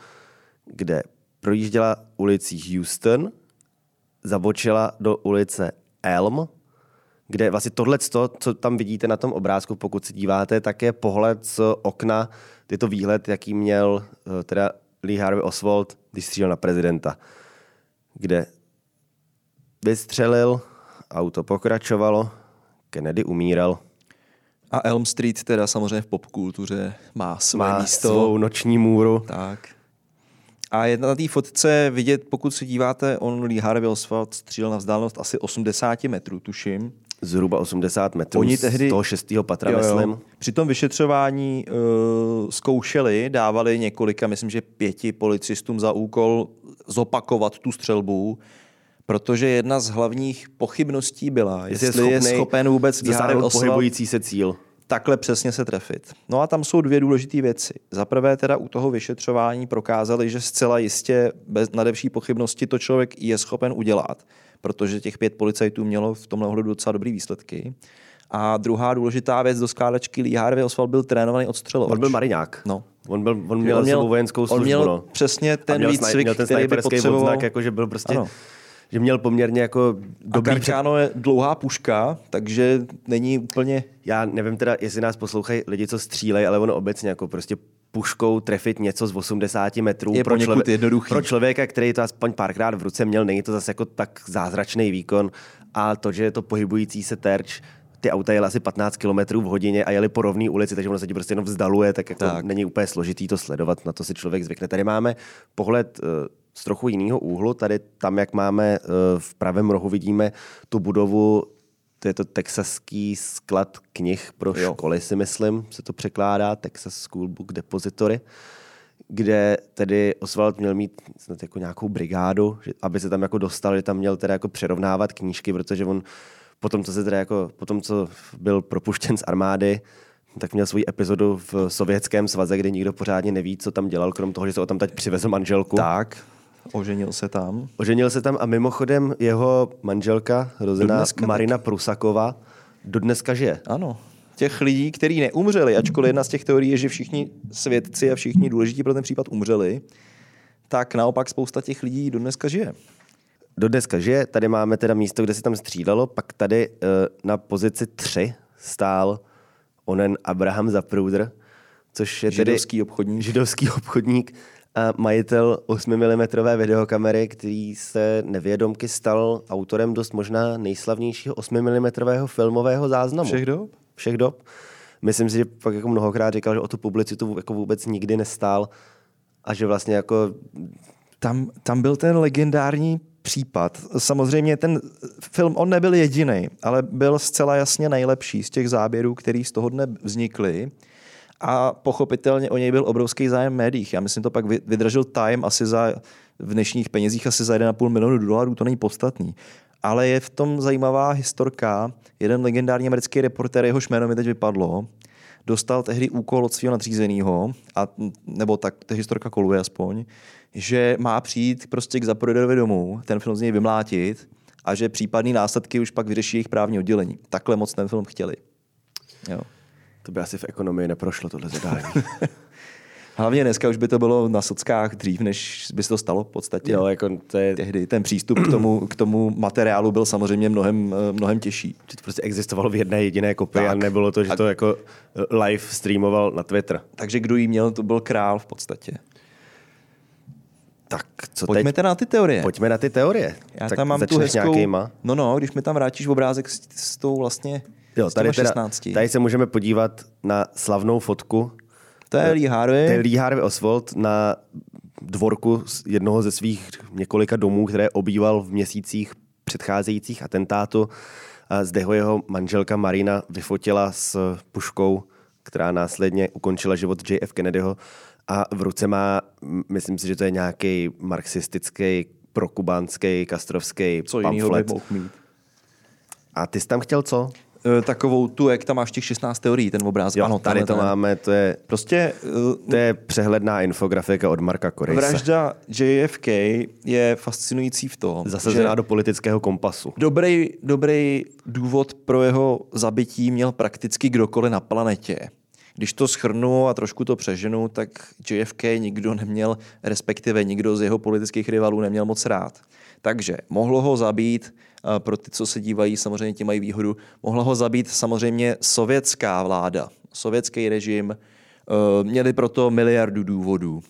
kde projížděla ulicí Houston, zabočila do ulice Elm, kde vlastně tohle, co tam vidíte na tom obrázku, pokud se díváte, tak je pohled z okna, je to výhled, jaký měl eh, teda Lee Harvey Oswald, když střílel na prezidenta, kde vystřelil auto pokračovalo, Kennedy umíral. A Elm Street teda samozřejmě v popkultuře má své Má místo. svou noční můru. Tak. A jedna na té fotce vidět, pokud se díváte, on Lee Harvey Oswald střílel na vzdálenost asi 80 metrů, tuším. Zhruba 80 metrů Oni z tehdy- toho šestého patra, Jo, jo. myslím. Při tom vyšetřování uh, zkoušeli, dávali několika, myslím, že pěti policistům za úkol zopakovat tu střelbu, protože jedna z hlavních pochybností byla, jestli, jestli je schopnej schopen vůbec Oswald pohybující se cíl. Takhle přesně se trefit. No a tam jsou dvě důležité věci. Za prvé teda u toho vyšetřování prokázali, že zcela jistě bez nadevší pochybnosti to člověk je schopen udělat, protože těch pět policajtů mělo v tomhle ohledu docela dobrý výsledky. A druhá důležitá věc do skládačky Lee Harvey Oswald byl trénovaný odstřelovač. On byl mariňák. No. On, byl, on měl, on měl, sebou vojenskou službu. on měl no. přesně ten výcvik, měl ten který by potřeboval. odznak, jako, že byl prostě, Ano. Že měl poměrně jako A dobrý před... Karčáno je dlouhá puška, takže není úplně... Já nevím teda, jestli nás poslouchají lidi, co střílejí, ale ono obecně jako prostě puškou trefit něco z 80 metrů Je poněkud jednoduchý. pro člověka, který to aspoň párkrát v ruce měl, není to zase jako tak zázračný výkon. A to, že je to pohybující se terč, ty auta jeli asi 15 km v hodině a jeli po rovné ulici, takže ono se ti prostě jenom vzdaluje, tak jako Tak. tak. není úplně složitý to sledovat, na to si člověk zvykne. Tady máme pohled eh, z trochu jiného úhlu, tady tam, jak máme eh, v pravém rohu, vidíme tu budovu to je to texaský sklad knih pro Jo. školy, si myslím, se to překládá, Texas School Book Depository, kde tedy Oswald měl mít snad jako nějakou brigádu, že, aby se tam jako dostal, že tam měl teda jako přerovnávat knížky, protože on potom, co se teda jako, potom, co byl propuštěn z armády, tak měl svou epizodu v sovětském svaze, kde nikdo pořádně neví, co tam dělal, krom toho, že se o tam teď přivezl manželku. Tak, oženil se tam. Oženil se tam a mimochodem jeho manželka, rozená Marina Prusakova, dodneska žije. Ano. Těch lidí, kteří neumřeli, ačkoliv jedna z těch teorií je, že všichni svědci a všichni důležití pro ten případ umřeli, tak naopak spousta těch lidí do dneska žije. Do dneska žije, tady máme teda místo, kde se tam střídalo, pak tady uh, na pozici 3 stál onen Abraham Zapruder, což je tedy Židovský obchodník. židovský obchodník a majitel 8 mm videokamery, který se nevědomky stal autorem dost možná nejslavnějšího 8 mm filmového záznamu. Všech dob? Všech dob. Myslím si, že pak jako mnohokrát říkal, že o tu publicitu jako vůbec nikdy nestál a že vlastně jako Tam, tam byl ten legendární případ. Samozřejmě ten film, on nebyl jediný, ale byl zcela jasně nejlepší z těch záběrů, který z toho dne vznikly. A pochopitelně o něj byl obrovský zájem v médiích. Já myslím, to pak vy- vydržel Time asi za, v dnešních penězích asi za 1,5 milionu dolarů, to není podstatný. Ale je v tom zajímavá historka. Jeden legendární americký reportér, jehož jméno mi teď vypadlo, dostal tehdy úkol od svého nadřízeného, a, nebo tak ta historka koluje aspoň, že má přijít prostě k Zaporoderovi domů, ten film z něj vymlátit a že případné následky už pak vyřeší jejich právní oddělení. Takhle moc ten film chtěli. Jo. To by asi v ekonomii neprošlo tohle zadání. Hlavně dneska už by to bylo na sockách dřív, než by se to stalo v podstatě. jo, jako to je, Tehdy ten přístup k tomu, k tomu materiálu byl samozřejmě mnohem, eh, mnohem těžší. že to prostě existovalo v jedné jediné kopii a Tak. nebylo to, že A- to jako live streamoval na Twitter. Takže kdo jí měl, to byl král v podstatě. Tak co Pojďme teď? teda na ty teorie. Pojďme na ty teorie. Já tak tam mám tu hezkou... nějakýma? No no, když mi tam vrátíš obrázek s, s tou vlastně Jo, tady, teda, 16. tady se můžeme podívat na slavnou fotku. To je Lee Harvey. To je Lee Harvey Oswald na dvorku jednoho ze svých několika domů, které obýval v měsících předcházejících atentátu. A zde ho jeho manželka Marina vyfotila s puškou, která následně ukončila život JF Kennedyho. A v ruce má, myslím si, že to je nějaký marxistický, prokubánský, kastrovský Co jiného by pamflet. mohl mít? A ty jsi tam chtěl co? E, takovou tu, jak tam máš těch 16 teorií, ten obrázek. Jo, ano, tady to ten. máme, to je, Prostě to je přehledná infografika od Marka Korejse. vražda JFK je fascinující v tom, Zasazená že do politického kompasu. dobrý, dobrý důvod pro jeho zabití měl prakticky kdokoliv na planetě. Když to schrnu a trošku to přeženu, tak JFK nikdo neměl, respektive nikdo z jeho politických rivalů neměl moc rád. Takže mohlo ho zabít, a pro ty, co se dívají, samozřejmě ti mají výhodu, mohla ho zabít samozřejmě sovětská vláda, sovětský režim, Uh, měli proto miliardu důvodů. Uh,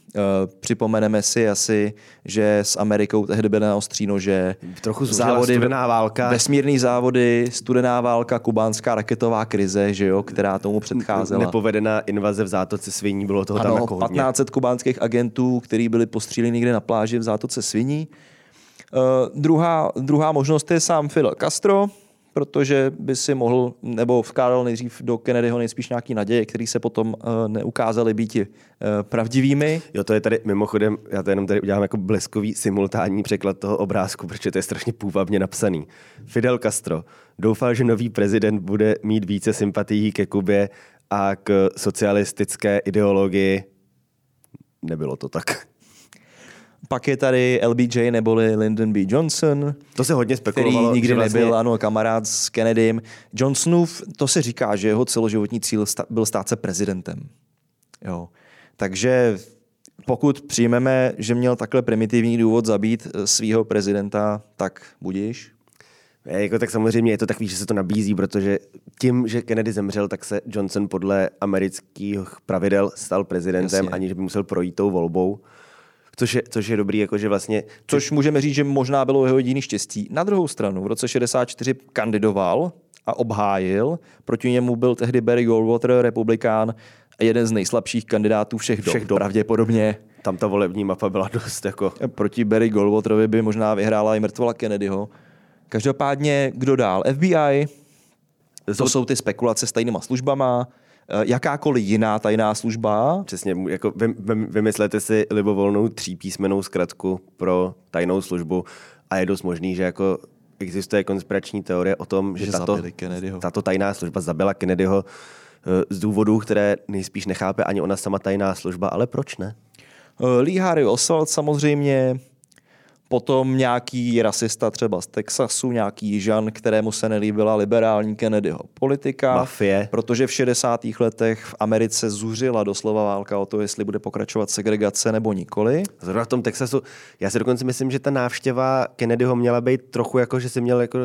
připomeneme si asi, že s Amerikou tehdy byly na ostří nože. Trochu závody, studená válka. Vesmírný závody, studená válka, kubánská raketová krize, že jo, která tomu předcházela. Nepovedená invaze v zátoce Sviní, bylo toho ano, tam jako hodně. 1500 kubánských agentů, kteří byli postříleni někde na pláži v zátoce Sviní. Uh, druhá, druhá možnost je sám Fidel Castro, protože by si mohl, nebo vkládal nejdřív do Kennedyho nejspíš nějaký naděje, který se potom uh, neukázaly být uh, pravdivými. Jo, to je tady mimochodem, já to jenom tady udělám jako bleskový simultánní překlad toho obrázku, protože to je strašně půvabně napsaný. Fidel Castro doufal, že nový prezident bude mít více sympatií ke Kubě a k socialistické ideologii. Nebylo to tak. Pak je tady LBJ neboli Lyndon B. Johnson. To se hodně spekulovalo. Který nikdy vlastně... nebyl, ano, kamarád s Kennedym. Johnsonův, to se říká, že jeho celoživotní cíl byl stát se prezidentem. Jo. Takže pokud přijmeme, že měl takhle primitivní důvod zabít eh, svého prezidenta, tak budíš. Je, jako, tak samozřejmě je to takový, že se to nabízí, protože tím, že Kennedy zemřel, tak se Johnson podle amerických pravidel stal prezidentem, Jasně. aniž by musel projít tou volbou. Což je, což je dobrý, jakože vlastně... Což můžeme říct, že možná bylo jeho jediný štěstí. Na druhou stranu, v roce 64 kandidoval a obhájil. Proti němu byl tehdy Barry Goldwater, republikán, a jeden z nejslabších kandidátů všech, všech dob, dob. pravděpodobně. Tam ta volební mapa byla dost jako... Proti Barry Goldwaterovi by možná vyhrála i mrtvola Kennedyho. Každopádně, kdo dál? FBI, to jsou ty spekulace s tajnýma službama, jakákoliv jiná tajná služba. Přesně, jako vy, vy, vymyslete si libovolnou třípísmenou zkratku pro tajnou službu a je dost možný, že jako existuje konspirační teorie o tom, že, že tato, tato tajná služba zabila Kennedyho eh, z důvodů, které nejspíš nechápe ani ona sama tajná služba, ale proč ne? Eh, Lee Harry Oswald samozřejmě, potom nějaký rasista třeba z Texasu, nějaký jižan, kterému se nelíbila liberální Kennedyho politika. Mafie. Protože v 60. letech v Americe zuřila doslova válka o to, jestli bude pokračovat segregace nebo nikoli. Zrovna v tom Texasu, já si dokonce myslím, že ta návštěva Kennedyho měla být trochu jako, že si měl jako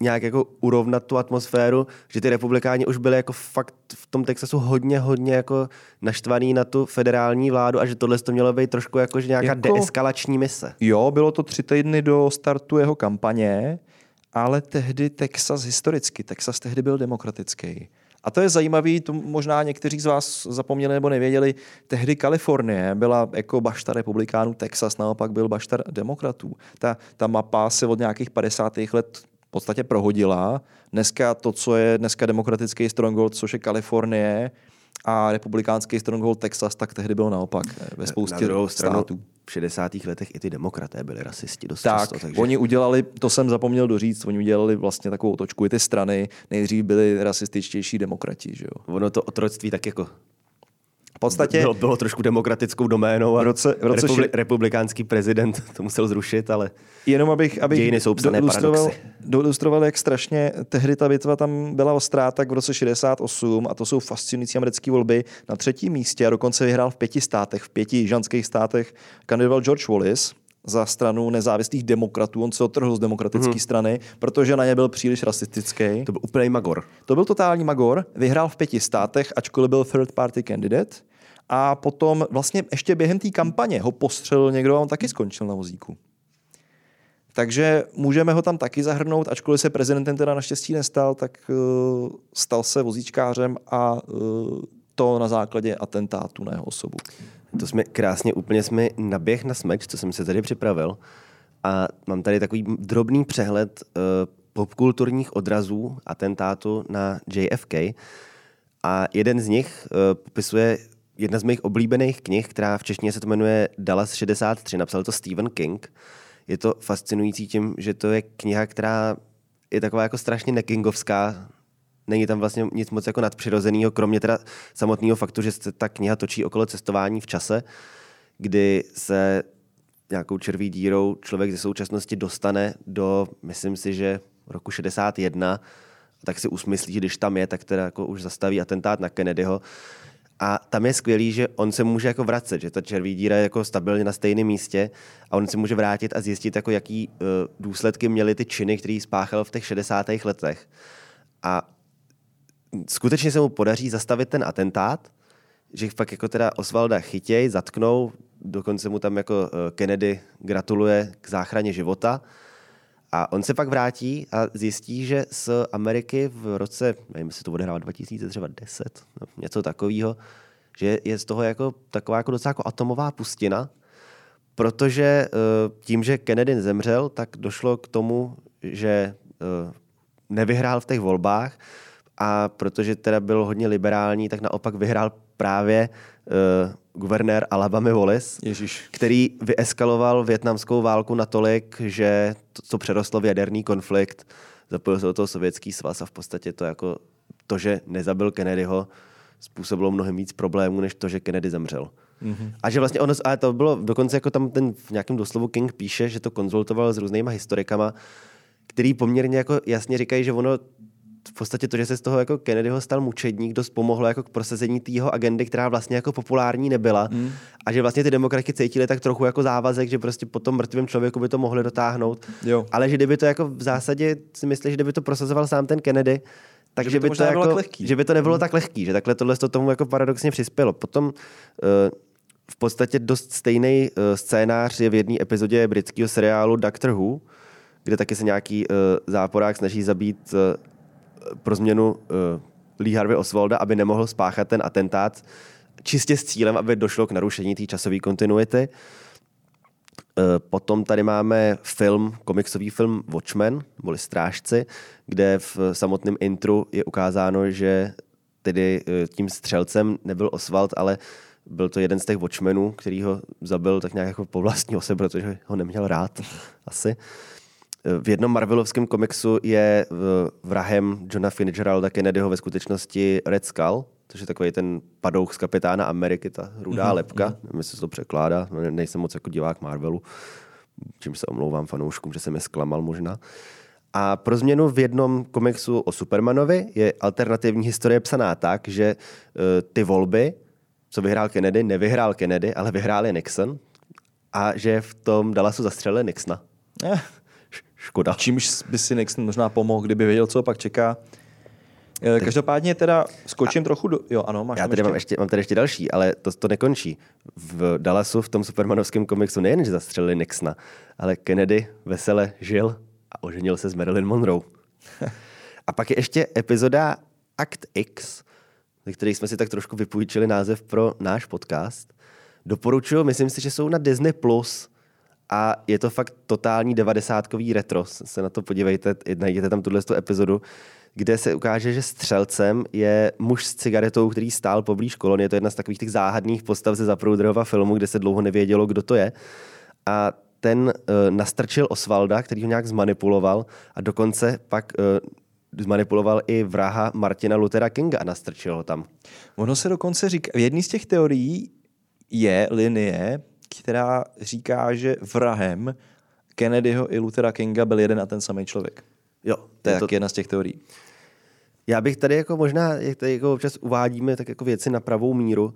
nějak jako urovnat tu atmosféru, že ty republikáni už byli jako fakt v tom Texasu hodně, hodně jako naštvaný na tu federální vládu a že tohle to mělo být trošku jako že nějaká jako, deeskalační mise. Jo, bylo to tři týdny do startu jeho kampaně, ale tehdy Texas historicky, Texas tehdy byl demokratický. A to je zajímavé, to možná někteří z vás zapomněli nebo nevěděli, tehdy Kalifornie byla jako bašta republikánů, Texas naopak byl bašta demokratů. Ta, ta mapa se od nějakých 50. let podstatě prohodila. Dneska to, co je dneska demokratický stronghold, což je Kalifornie, a republikánský stronghold Texas, tak tehdy bylo naopak eh, ve spoustě Na států. V 60. letech i ty demokraté byli rasisti dost tak, často. Takže... oni udělali, to jsem zapomněl doříct, oni udělali vlastně takovou točku, i ty strany nejdřív byli rasističtější demokrati. Že jo? Ono to otroctví tak jako v podstatě... Bylo, bylo trošku demokratickou doménou a v roce, v roce republi, republikánský prezident to musel zrušit, ale Jenom abych, abych dějiny jsou dolustroval, dolustroval, jak strašně tehdy ta bitva tam byla ostrá, tak v roce 68, a to jsou fascinující americké volby, na třetím místě a dokonce vyhrál v pěti státech, v pěti jižanských státech, kandidoval George Wallace, za stranu nezávislých demokratů. On se otrhl z demokratické mm. strany, protože na ně byl příliš rasistický. To byl úplný magor. To byl totální magor. Vyhrál v pěti státech, ačkoliv byl third party candidate. A potom vlastně ještě během té kampaně ho postřelil někdo a on taky skončil na vozíku. Takže můžeme ho tam taky zahrnout, ačkoliv se prezidentem teda naštěstí nestal, tak uh, stal se vozíčkářem a uh, to na základě atentátu na jeho osobu. To jsme krásně úplně jsme naběh na smeč, co jsem se tady připravil. A mám tady takový drobný přehled uh, popkulturních odrazů atentátu na JFK. A jeden z nich uh, popisuje jedna z mých oblíbených knih, která v češtině se to jmenuje Dallas 63, napsal to Stephen King. Je to fascinující tím, že to je kniha, která je taková jako strašně nekingovská, není tam vlastně nic moc jako nadpřirozeného, kromě teda samotného faktu, že se ta kniha točí okolo cestování v čase, kdy se nějakou červí dírou člověk ze současnosti dostane do, myslím si, že roku 61, tak si usmyslí, že když tam je, tak teda jako už zastaví atentát na Kennedyho. A tam je skvělý, že on se může jako vracet, že ta červí díra je jako stabilně na stejném místě a on se může vrátit a zjistit, jako jaký uh, důsledky měly ty činy, které spáchal v těch 60. letech. A skutečně se mu podaří zastavit ten atentát, že fakt jako teda Osvalda chytěj, zatknou, dokonce mu tam jako eh, Kennedy gratuluje k záchraně života. A on se pak vrátí a zjistí, že z Ameriky v roce, nevím, jestli to odehrál 2010, no, něco takového, že je z toho jako taková jako docela jako atomová pustina, protože eh, tím, že Kennedy zemřel, tak došlo k tomu, že eh, nevyhrál v těch volbách a protože teda byl hodně liberální, tak naopak vyhrál právě uh, guvernér Alabama Wallace, Ježíš. který vyeskaloval větnamskou válku natolik, že to, to přerostlo v jaderný konflikt, zapojil se do toho sovětský svaz a v podstatě to jako to, že nezabil Kennedyho, způsobilo mnohem víc problémů, než to, že Kennedy zemřel. Mm-hmm. A že vlastně ono, a to bylo dokonce jako tam ten v nějakém doslovu King píše, že to konzultoval s různýma historikama, který poměrně jako jasně říkají, že ono v podstatě to, že se z toho jako Kennedyho stal mučedník, dost pomohlo jako k prosazení té jeho agendy, která vlastně jako populární nebyla. Mm. A že vlastně ty demokrati cítili tak trochu jako závazek, že prostě po tom mrtvém člověku by to mohli dotáhnout. Jo. Ale že kdyby to jako v zásadě si myslíš, že kdyby to prosazoval sám ten Kennedy, takže Že by by to to, možná nebylo jako, lehký. že by to nebylo tak lehký, že takhle tohle to tomu jako paradoxně přispělo. Potom uh, v podstatě dost stejný uh, scénář je v jedné epizodě britského seriálu Doctor Who, kde taky se nějaký uh, záporák snaží zabít uh, pro změnu uh, Lee Harvey Oswalda, aby nemohl spáchat ten atentát čistě s cílem, aby došlo k narušení té časové kontinuity. Eh, Potom tady máme film, komiksový film Watchmen, neboli Strážci, kde v samotném intru je ukázáno, že tedy eh, tím střelcem nebyl Oswald, ale byl to jeden z těch Watchmenů, který ho zabil tak nějak jako po vlastní ose, protože ho neměl rád asi. V jednom Marvelovském komiksu je vrahem Johna Fitzgeralda Kennedyho ve skutečnosti Red Skull, což je takový ten padouch z kapitána Ameriky, ta rudá lepka, nevím, jestli se to překládá, no, ne- nejsem moc jako divák Marvelu, čím se omlouvám fanouškům, že jsem je zklamal možná. A pro změnu v jednom komiksu o Supermanovi je alternativní historie psaná tak, že eh, ty volby, co vyhrál Kennedy, nevyhrál Kennedy, ale vyhrál je Nixon a že v tom Dallasu zastřelili Nixona. Eh, Škoda. čímž by si Nixon možná pomohl, kdyby věděl, co pak čeká. Eh, Každopádně teda skočím trochu do... Jo, ano, máš Já tady mám, ještě, mám tady ještě další, ale to, to nekončí. V Dallasu, v tom supermanovském komiksu, nejen, že zastřelili Nixona, ale Kennedy vesele žil a oženil se s Marilyn Monroe. a pak je ještě epizoda Act X, ze které jsme si tak trošku vypůjčili název pro náš podcast. Doporučuji, myslím si, že jsou na Disney+, Plus a je to fakt totální devadesátkový retro. Se na to podívejte, najděte tam tuhle epizodu, kde se ukáže, že střelcem je muž s cigaretou, který stál poblíž kolony. Je to jedna z takových těch záhadných postav ze Zapruderova filmu, kde se dlouho nevědělo, kdo to je. A ten uh, nastrčil Osvalda, který ho nějak zmanipuloval a dokonce pak uh, zmanipuloval i vraha Martina Luthera Kinga a nastrčil ho tam. Ono se dokonce říká, v jedné z těch teorií je linie, která říká, že vrahem Kennedyho i Luthera Kinga byl jeden a ten samý člověk. Jo, To je je to, taky jedna z těch teorií. Já bych tady jako možná, jak tady jako občas uvádíme tak jako věci na pravou míru,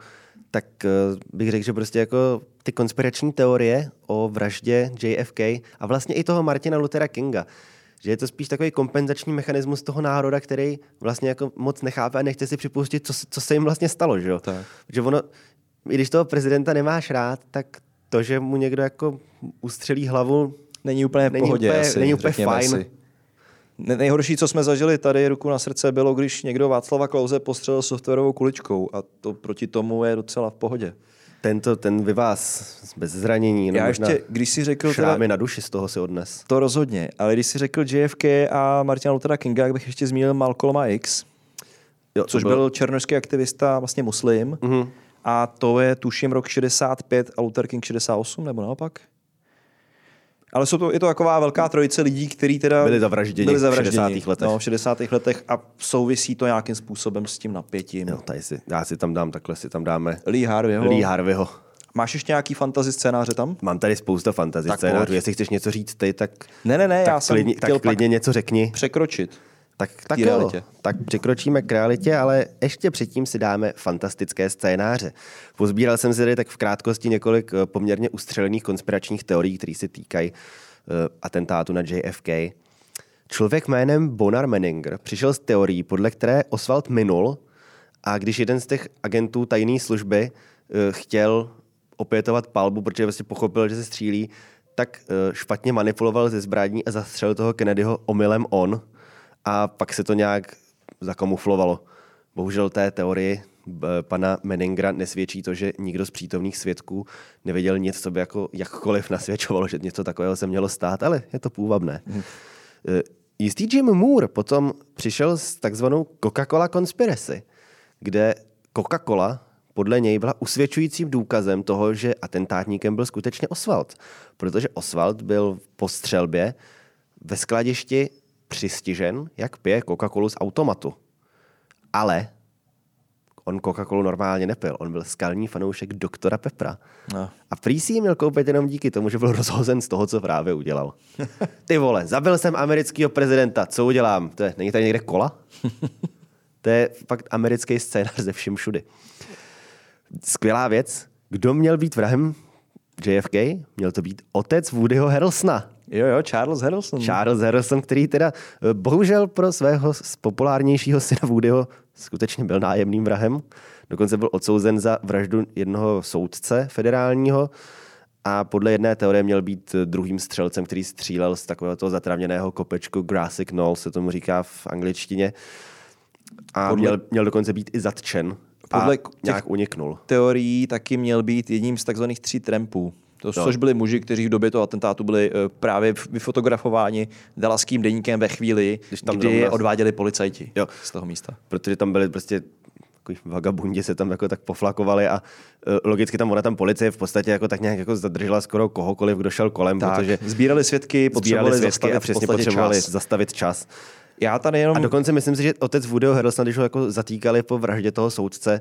tak uh, bych řekl, že prostě jako ty konspirační teorie o vraždě JFK a vlastně i toho Martina Luthera Kinga, že je to spíš takový kompenzační mechanismus toho národa, který vlastně jako moc nechápe a nechce si připustit, co, se- co se jim vlastně stalo, že jo? Tak. Že ono, i když toho prezidenta nemáš rád, tak to, že mu někdo jako ustřelí hlavu, Není úplně v Není pohodě úplně- asi, není úplně fajn. Si. Ne- Nejhorší, co jsme zažili tady ruku na srdce, bylo, když někdo Václava Klauze postřelil softwarovou kuličkou a to proti tomu je docela v pohodě. tento, ten vy vás bez zranění, no Já ještě, když si řekl teda, šrámy na duši z toho si odnes. to rozhodně, ale když si řekl JFK a Martina Luthera Kinga, jak bych ještě zmínil Malcolma X, Jo, což byl černošský aktivista, vlastně muslim. Mhm. A to je tuším rok 65 a Luther King 68, nebo naopak? Ale jsou to, je to taková velká trojice lidí, kteří teda Byli zavražděni byli v zavražděni 60. letech. No, v 60. letech a souvisí to nějakým způsobem s tím napětím. Jo, tady si, já si tam dám, takhle si tam dáme Lee Harveyho. Lee Harveyho. Máš ještě nějaký fantasy scénáře tam? Mám tady spousta fantasy Tak scénářů. pojď. Jestli chceš něco říct ty, tak, Ne, ne, ne, tak, já jsem klidně, chtěl tak klidně něco řekni. překročit. Tak, tak jo, realitě. tak překročíme k realitě, ale ještě předtím si dáme fantastické scénáře. Pozbíral jsem si tady tak v krátkosti několik eh, poměrně ustřelených konspiračních teorií, které se týkají eh, atentátu na JFK. Člověk jménem Bonar Menninger přišel s teorií, podle které Oswald minul A když jeden z těch agentů tajné služby uh, chtěl opětovat palbu, protože vlastně pochopil, že se střílí, tak uh, špatně manipuloval ze zbraní a zastřelil toho Kennedyho omylem on a pak se to nějak zakamuflovalo. Bohužel té teorii pana Meningra nesvědčí to, že nikdo z přítomných svědků nevěděl nic, co by jako jakkoliv nasvědčovalo, že něco takového se mělo stát, ale je to půvabné. Hmm. Jistý Jim Moore potom přišel s takzvanou Coca-Cola conspiracy, kde Coca-Cola podle něj byla usvědčujícím důkazem toho, že atentátníkem byl skutečně Oswald, protože Oswald byl po střelbě ve skladišti přistižen, jak pije Coca-Colu z automatu. Ale on Coca-Colu normálně nepil, on byl skalní fanoušek doktora Pepra. No. A prý si ji měl koupit jenom díky tomu, že byl rozhozen z toho, co právě udělal. Ty vole, zabil jsem amerického prezidenta, co udělám? To je, není tady někde kola? to je fakt americký scénář ze vším všudy. Skvělá věc. Kdo měl být vrahem JFK? Měl to být otec Woodyho Harrelsona. Jo, jo, Charles Harrelson. Charles Harrelson, který teda eh, bohužel pro svého populárnějšího syna Woodyho skutečně byl nájemným vrahem. Dokonce byl odsouzen za vraždu jednoho soudce federálního a podle jedné teorie měl být druhým střelcem, který střílel z takového toho zatravněného kopečku Grassy Knoll, se tomu říká v angličtině. A podle... měl, měl dokonce být i zatčen podle a nějak uniknul. teorií taky měl být jedním z takzvaných tří trampů. To, no. Což byli muži, kteří v době toho atentátu byli uh, právě vyfotografováni dalaským deníkem ve chvíli, Když tam kdy je odváděli policajti jo. z toho místa. Protože tam byli prostě vagabundi se tam jako tak poflakovali a uh, logicky tam ona tam policie v podstatě jako tak nějak jako zadržela skoro kohokoliv, kdo šel kolem, tak, protože sbírali svědky, potřebovali svědky zastavit a přesně potřebovali čas. zastavit čas. Já tady jenom... A dokonce myslím si, že otec Woodyho Harrelsona, když ho jako zatýkali po vraždě toho soudce,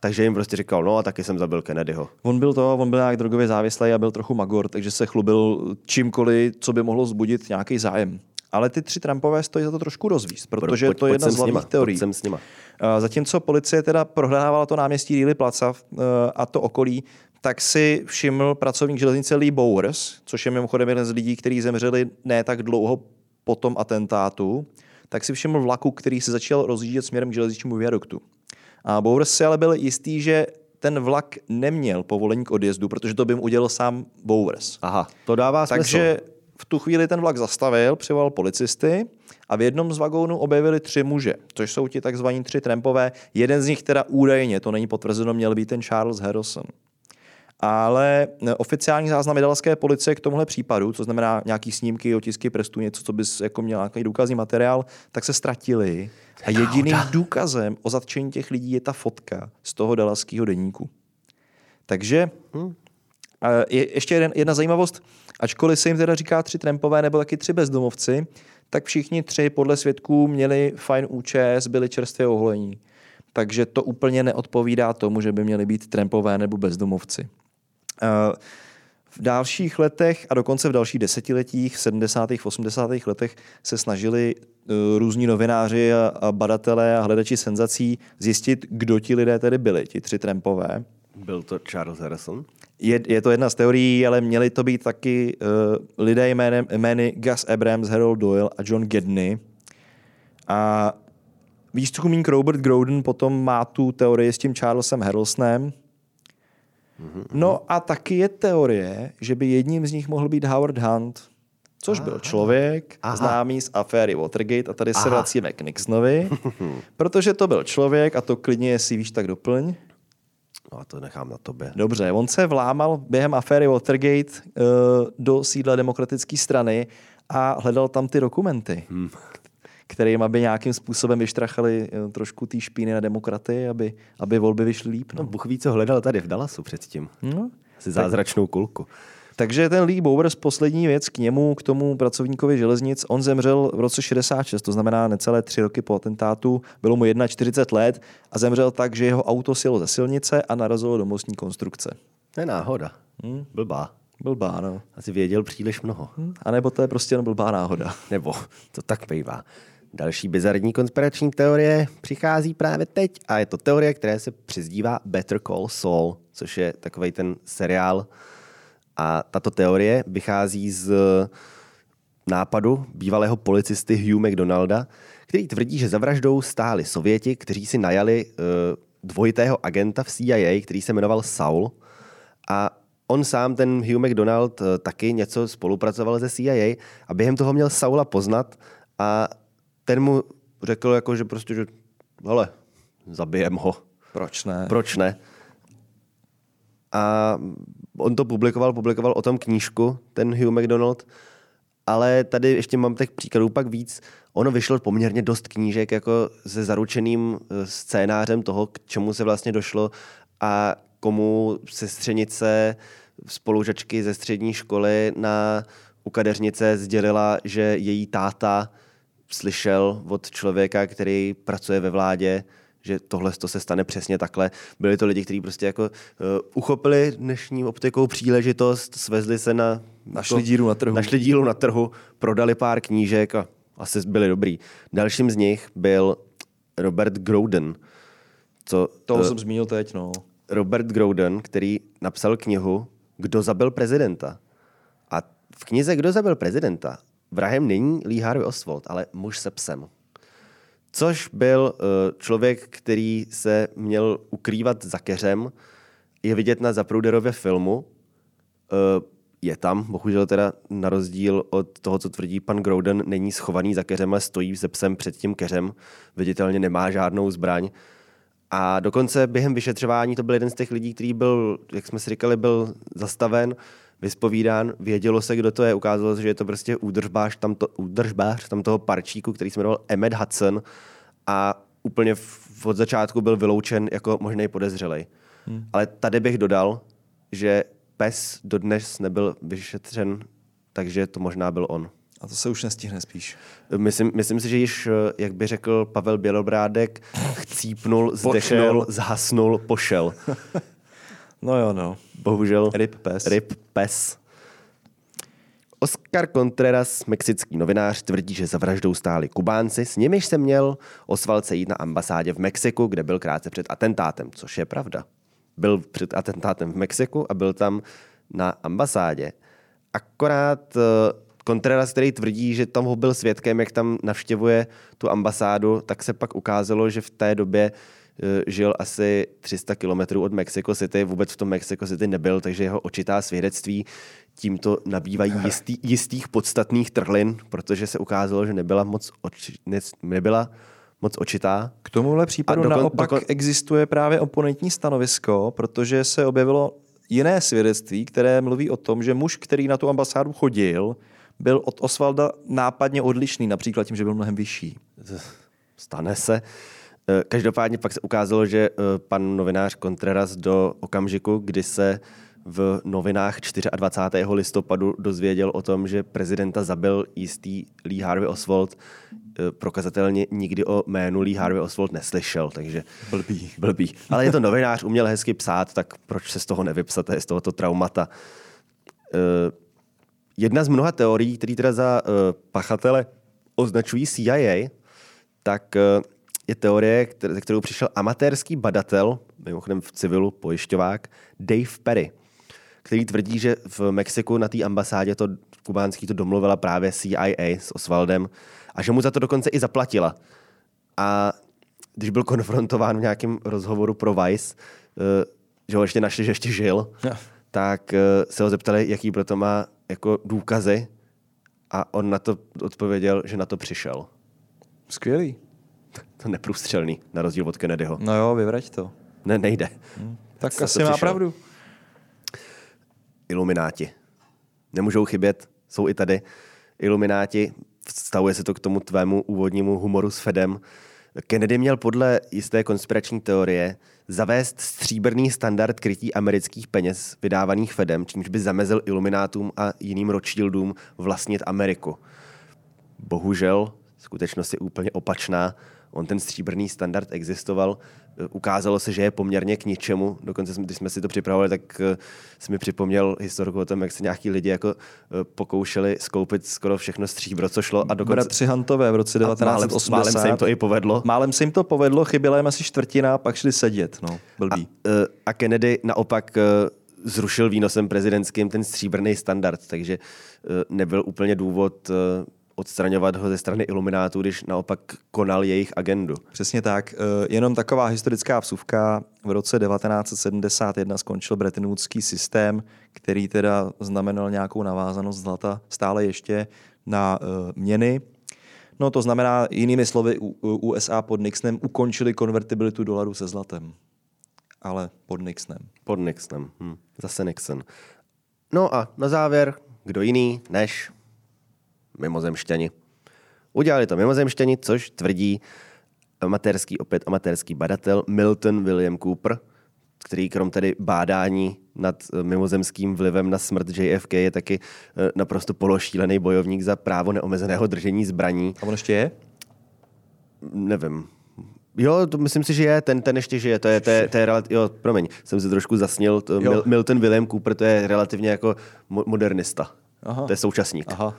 takže jim prostě říkal, no a taky jsem zabil Kennedyho. On byl to, on byl nějak drogově závislý a byl trochu magor, takže se chlubil čímkoliv, co by mohlo zbudit nějaký zájem. Ale ty tři Trumpové stojí za to trošku rozvíst, protože pojď, to je jedna z hlavních teorií. Jsem s nima. Zatímco policie teda prohledávala to náměstí Reilly Placa a to okolí, tak si všiml pracovník železnice Lee Bowers, což je mimochodem jeden z lidí, kteří zemřeli ne tak dlouho po tom atentátu, tak si všiml vlaku, který se začal rozjíždět směrem k železničnímu viaduktu. A Bowers si ale byl jistý, že ten vlak neměl povolení k odjezdu, protože to by mu udělal sám Bowers. Aha, to dává smysl. Takže v tu chvíli ten vlak zastavil, přivolal policisty a v jednom z vagónů objevili tři muže, což jsou ti takzvaní tři trampové. Jeden z nich teda údajně, to není potvrzeno, měl být ten Charles Harrison ale eh, oficiální záznam italské policie k tomuhle případu, co znamená nějaký snímky, otisky prstů, něco, co bys jako měl nějaký důkazní materiál, tak se ztratili. A jediným důkazem o zatčení těch lidí je ta fotka z toho dalaského deníku. Takže hmm. je, ještě jedna zajímavost. Ačkoliv se jim teda říká tři trampové nebo taky tři bezdomovci, tak všichni tři podle svědků měli fajn účes, byli čerstvě oholení. Takže to úplně neodpovídá tomu, že by měli být trampové nebo bezdomovci. V dalších letech a dokonce v dalších desetiletích, v 70. 80. letech se snažili eh, různí novináři a badatelé a hledači senzací zjistit, kdo ti lidé tedy byli, ti tři trampové. Byl to Charles Harrison? Je, je to jedna z teorií, ale měli to být taky uh, lidé jménem, jmény Gus Abrams, Harold Doyle a John Gedney. A výzkumník Robert Groden potom má tu teorii s tím Charlesem Harrelsonem, No a taky je teorie, že by jedním z nich mohl být Howard Hunt, což Aha. byl člověk Aha. známý z aféry Watergate a tady se vracíme k Nixonovi, protože to byl člověk a to klidně si víš tak doplň. No a to nechám na tobě. Dobře, on se vlámal během aféry Watergate uh, do sídla demokratické strany a hledal tam ty dokumenty, hmm kterým aby nějakým způsobem vyštrachali eh, trošku té špíny na demokraty, aby, aby volby vyšly líp. No. no Bůh ví, co hledal tady v Dallasu předtím. No. Asi zázračnou kulku. Takže ten Lee Bowers, poslední věc k němu, k tomu pracovníkovi železnic, on zemřel v roce 66, to znamená necelé tři roky po atentátu, bylo mu 41 let a zemřel tak, že jeho auto sjelo ze silnice a narazilo do mostní konstrukce. To je náhoda. Hmm. Blbá. Blbá, no. Asi věděl příliš mnoho. Hmm. A nebo to je prostě jen blbá náhoda. Nebo to tak bývá. Další bizarní konspirační teorie přichází právě teď a je to teorie, která se přizdívá Better Call Saul, což je takový ten seriál. A tato teorie vychází z nápadu bývalého policisty Hugh McDonalda, který tvrdí, že za vraždou stáli Sověti, kteří si najali uh, dvojitého agenta v CIA, který se jmenoval Saul. A on sám, ten Hugh McDonald, uh, taky něco spolupracoval se CIA a během toho měl Saula poznat a ten mu řekl, jako, že prostě, že hele, zabijem ho. Proč ne? Proč ne? A on to publikoval, publikoval o tom knížku, ten Hugh McDonald, ale tady ještě mám těch příkladů pak víc. Ono vyšlo poměrně dost knížek jako se zaručeným eh, scénářem toho, k čemu se vlastně došlo a komu sestřenice spolužačky ze střední školy na u kadeřnice sdělila, že její táta slyšel od člověka, který pracuje ve vládě, že tohle to se stane přesně takhle. Byli to lidi, kteří prostě jako uh, uchopili dnešní optikou příležitost, svezli se na... Našli díru na trhu. Našli dílu na trhu, prodali pár knížek a asi byli dobrý. Dalším z nich byl Robert Groden. Co, Toho uh, jsem zmínil teď, no. Robert Groden, který napsal knihu Kdo zabil prezidenta. A v knize Kdo zabil prezidenta vrahem není Lee Harvey Oswald, ale muž se psem. Což byl uh, člověk, který se měl ukrývat za keřem. Je vidět na Zapruderově filmu. Uh, je tam, bohužel teda na rozdíl od toho, co tvrdí pan Groden, není schovaný za keřem, ale stojí se psem před tím keřem. Viditelně nemá žádnou zbraň. A dokonce během vyšetřování to byl jeden z těch lidí, který byl, jak jsme si říkali, byl zastaven, vyspovídán, vědělo se, kdo to je, ukázalo se, že je to prostě údržbář, tam, to, údržbář tam toho parčíku, který se jmenoval Emmet Hudson a úplně v, od začátku byl vyloučen jako možný podezřelej. Hmm. Ale tady bych dodal, že pes dodnes nebyl vyšetřen, takže to možná byl on. A to se už nestihne spíš. Myslím, myslím si, že již, jak by řekl Pavel Bělobrádek, chcípnul, zdechnul, zhasnul, pošel. No jo, no. Bohužel. Rip pes. Rip pes. Oscar Contreras, mexický novinář, tvrdí, že za vraždou stáli Kubánci, s nimiž se měl Osvalce jít na ambasádě v Mexiku, kde byl krátce před atentátem, což je pravda. Byl před atentátem v Mexiku a byl tam na ambasádě. Akorát uh, Contreras, který tvrdí, že tam ho byl svědkem, jak tam navštěvuje tu ambasádu, tak se pak ukázalo, že v té době Eh, žil asi 300 kilometrů od Mexico City, vůbec v tom Mexico City nebyl, takže jeho očitá svědectví tímto nabývají jistý, jistých podstatných trhlin, protože se ukázalo, že nebyla moc, oči, ne, nebyla moc očitá. K tomuhle případu dokon, naopak dokon... existuje právě oponentní stanovisko, protože se objevilo jiné svědectví, které mluví o tom, že muž, který na tu ambasádu chodil, byl od Osvalda nápadně odlišný, například tím, že byl mnohem vyšší. Stane se. Eh, každopádně pak se ukázalo, že eh, pan novinář Contreras do okamžiku, kdy se v novinách 24. listopadu dozvěděl o tom, že prezidenta zabil jistý Lee Harvey Oswald, eh, prokazatelně nikdy o jménu Lee Harvey Oswald neslyšel, takže blbý. blbý. Ale je to novinář, uměl hezky psát, tak proč se z toho nevypsat, je z tohoto traumata. Jedna z mnoha teorií, které teda za pachatele označují CIA, tak je teorie, ze kterou přišel amatérský badatel, mimochodem v civilu pojišťovák, Dave Perry, který tvrdí, že v Mexiku na té ambasádě to kubánský to domluvila právě CIA s Osvaldem a že mu za to dokonce i zaplatila. A když byl konfrontován v nějakém rozhovoru pro Vice, eh, že ho ještě našli, že ještě žil, ja. tak eh, se ho zeptali, jaký proto má jako důkazy a on na to odpověděl, že na to přišel. Skvělý to neprůstřelný, na rozdíl od Kennedyho. No jo, vyvrať to. Ne, nejde. Hmm. Tak Co asi má pravdu. Ilumináti. Nemůžou chybět, jsou i tady. Ilumináti, vztahuje se to k tomu tvému úvodnímu humoru s Fedem. Kennedy měl podle jisté konspirační teorie zavést stříbrný standard krytí amerických peněz vydávaných Fedem, čímž by zamezil iluminátům a jiným Rothschildům vlastnit Ameriku. Bohužel skutečnost je úplně opačná on ten stříbrný standard existoval. Eh, ukázalo se, že je poměrně k ničemu. Dokonce, když jsme si to připravovali, tak eh, si mi připomněl historiku o tom, jak se nějaký lidi jako eh, pokoušeli skoupit skoro všechno stříbro, co šlo. A dokonce... Bratři Hantové v roce 1980. Málem, málem se jim to i povedlo. Málem se jim to povedlo, chyběla jim asi čtvrtina, pak šli sedět. No, blbý. A, a Kennedy naopak zrušil výnosem prezidentským ten stříbrný standard, takže nebyl úplně důvod odstraňovat ho ze strany iluminátů, když naopak konal jejich agendu. Přesně tak. Eh, jenom taková historická vsuvka. V roce 1971 skončil Bretton Woodský systém, který teda znamenal nějakou navázanost zlata stále ještě na uh, měny. No to znamená, jinými slovy, USA pod Nixonem ukončili konvertibilitu dolaru se zlatem. Ale pod Nixonem. Pod Nixonem. Hm. Zase Nixon. No a na závěr, kdo jiný než mimozemšťani. Udělali to mimozemšťani, což tvrdí amatérský, opět amatérský badatel Milton William Cooper, který krom tedy bádání nad eh, mimozemským vlivem na smrt JFK je taky eh, naprosto pološílený bojovník za právo neomezeného držení zbraní. A on ještě je? Nevím. Jo, to myslím si, že je, ten, ten ještě žije, to je, to je, to je relativ, jo, promiň, jsem se trošku zasnil, to, Milton William Cooper, to je relativně jako modernista, Aha. to je současník. Aha.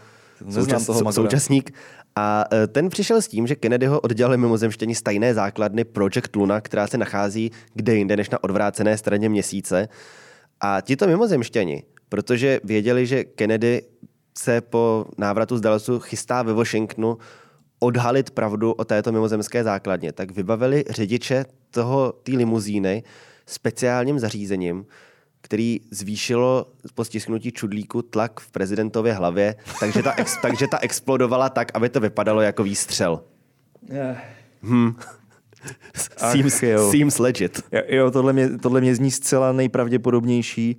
Součas, toho současník. A e, ten přišel s tím, že Kennedy ho oddělali mimozemštění z tajné základny Project Luna, která se nachází kde jinde než na odvrácené straně měsíce. A tito mimozemštěni, protože věděli, že Kennedy se po návratu z Dallasu chystá ve Washingtonu odhalit pravdu o této mimozemské základně, tak vybavili řidiče toho té limuzíny speciálním zařízením, který zvýšilo po stisknutí čudlíku tlak v prezidentově hlavě, takže ta, ex, takže ta explodovala tak, aby to vypadalo jako výstřel. Hmm. seems, seems legit. Jo, tohle mě, tohle mě zní zcela nejpravděpodobnější.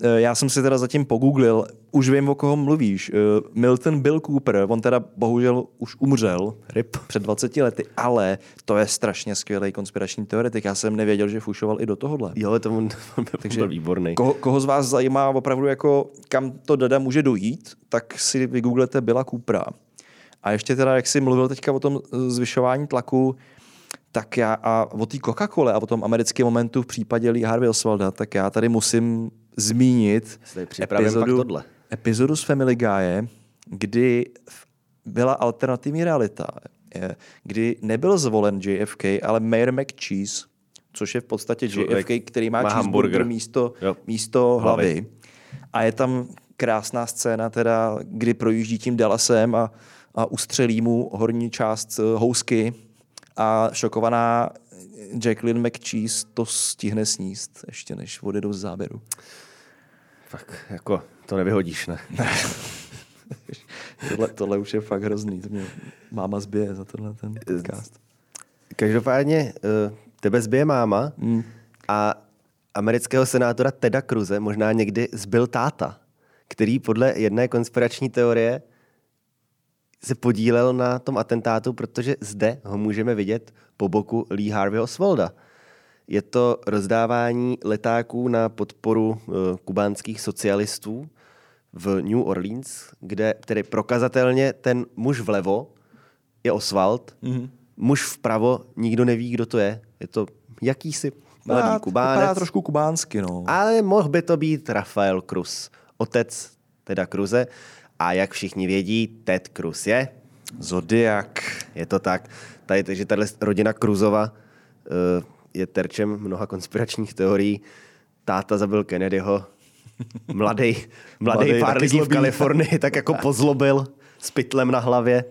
Eh, já jsem si teda zatím pogooglil, už vím, o koho mluvíš. Eh, Milton Bill Cooper, on teda bohužel už umřel Rip. před 20 lety, ale to je strašně skvělý konspirační teoretik. Já jsem nevěděl, že fušoval i do tohohle. Jo, to on, on Takže byl výborný. Koho, koho, z vás zajímá opravdu, jako, kam to dada může dojít, tak si vygooglete Billa Coopera. A ještě teda, jak jsi mluvil teďka o tom zvyšování tlaku, tak já a o té Coca-Cole a o tom americkém momentu v případě Lee Harvey Oswalda, tak já tady musím zmínit epizodu, epizodu z Family Guy, kdy byla alternativní realita, kdy nebyl zvolen JFK, ale Mayor McCheese, což je v podstatě JFK, který má, má cheeseburger místo, místo hlavy. hlavy. A je tam krásná scéna, teda, kdy projíždí tím Dallasem a, a ustřelí mu horní část eh, housky a šokovaná Jacqueline McCheese to stihne sníst, ještě než odjedou z záběru. Tak jako to nevyhodíš, ne? tohle, tohle už je fakt hrozný. To mě máma zbije za tenhle ten podcast. Každopádně eh, tebe zbije máma mm. a amerického senátora Teda Cruze možná někdy zbyl táta, který podle jedné konspirační teorie se podílel na tom atentátu, protože zde ho můžeme vidět po boku Lee Harvey Oswalda. Je to rozdávání letáků na podporu uh, kubánských socialistů v New Orleans, kde tedy prokazatelně ten muž vlevo je Oswald, mm-hmm. muž vpravo nikdo neví, kdo to je. Je to jakýsi mladý Vypadá, kubánec. Vypadá trošku kubánsky, no. Ale mohl by to být Rafael Cruz, otec teda Cruze. A jak všichni vědí, Ted Cruz je? Zodiak. Je to tak. Tady, takže tahle rodina Cruzova uh, je terčem mnoha konspiračních teorií. Táta zabil Kennedyho, mladý, mladý pár lidí v Kalifornii tak jako pozlobil s pytlem na hlavě.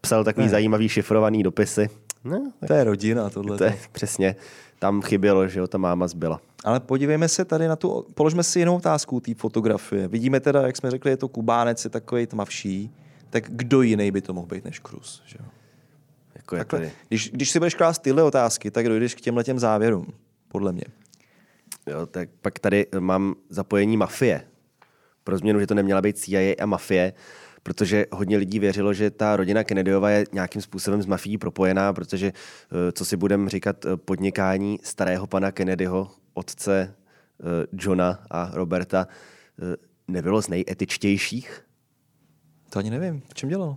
Psal takový ne. zajímavý šifrovaný dopisy. No, to je rodina tohle. To je, přesně. Tam chybělo, že jo, ta máma zbyla. Ale podívejme se tady na tu, položme si jinou otázku té fotografie. Vidíme teda, jak jsme řekli, je to Kubánec, je takový tmavší. Tak kdo jiný by to mohl být než Cruz? Že jo? Jako Takhle, tady. když, když si budeš klást tyhle otázky, tak dojdeš k těmhle těm závěrům, podle mě. Jo, tak pak tady mám zapojení mafie. Pro změnu, že to neměla být CIA a mafie, protože hodně lidí věřilo, že ta rodina Kennedyova je nějakým způsobem s mafií propojená, protože, eh, co si budeme říkat, eh, podnikání starého pana Kennedyho, otce eh, Johna a Roberta, nebylo z nejetičtějších. To ani nevím. V čem dělal?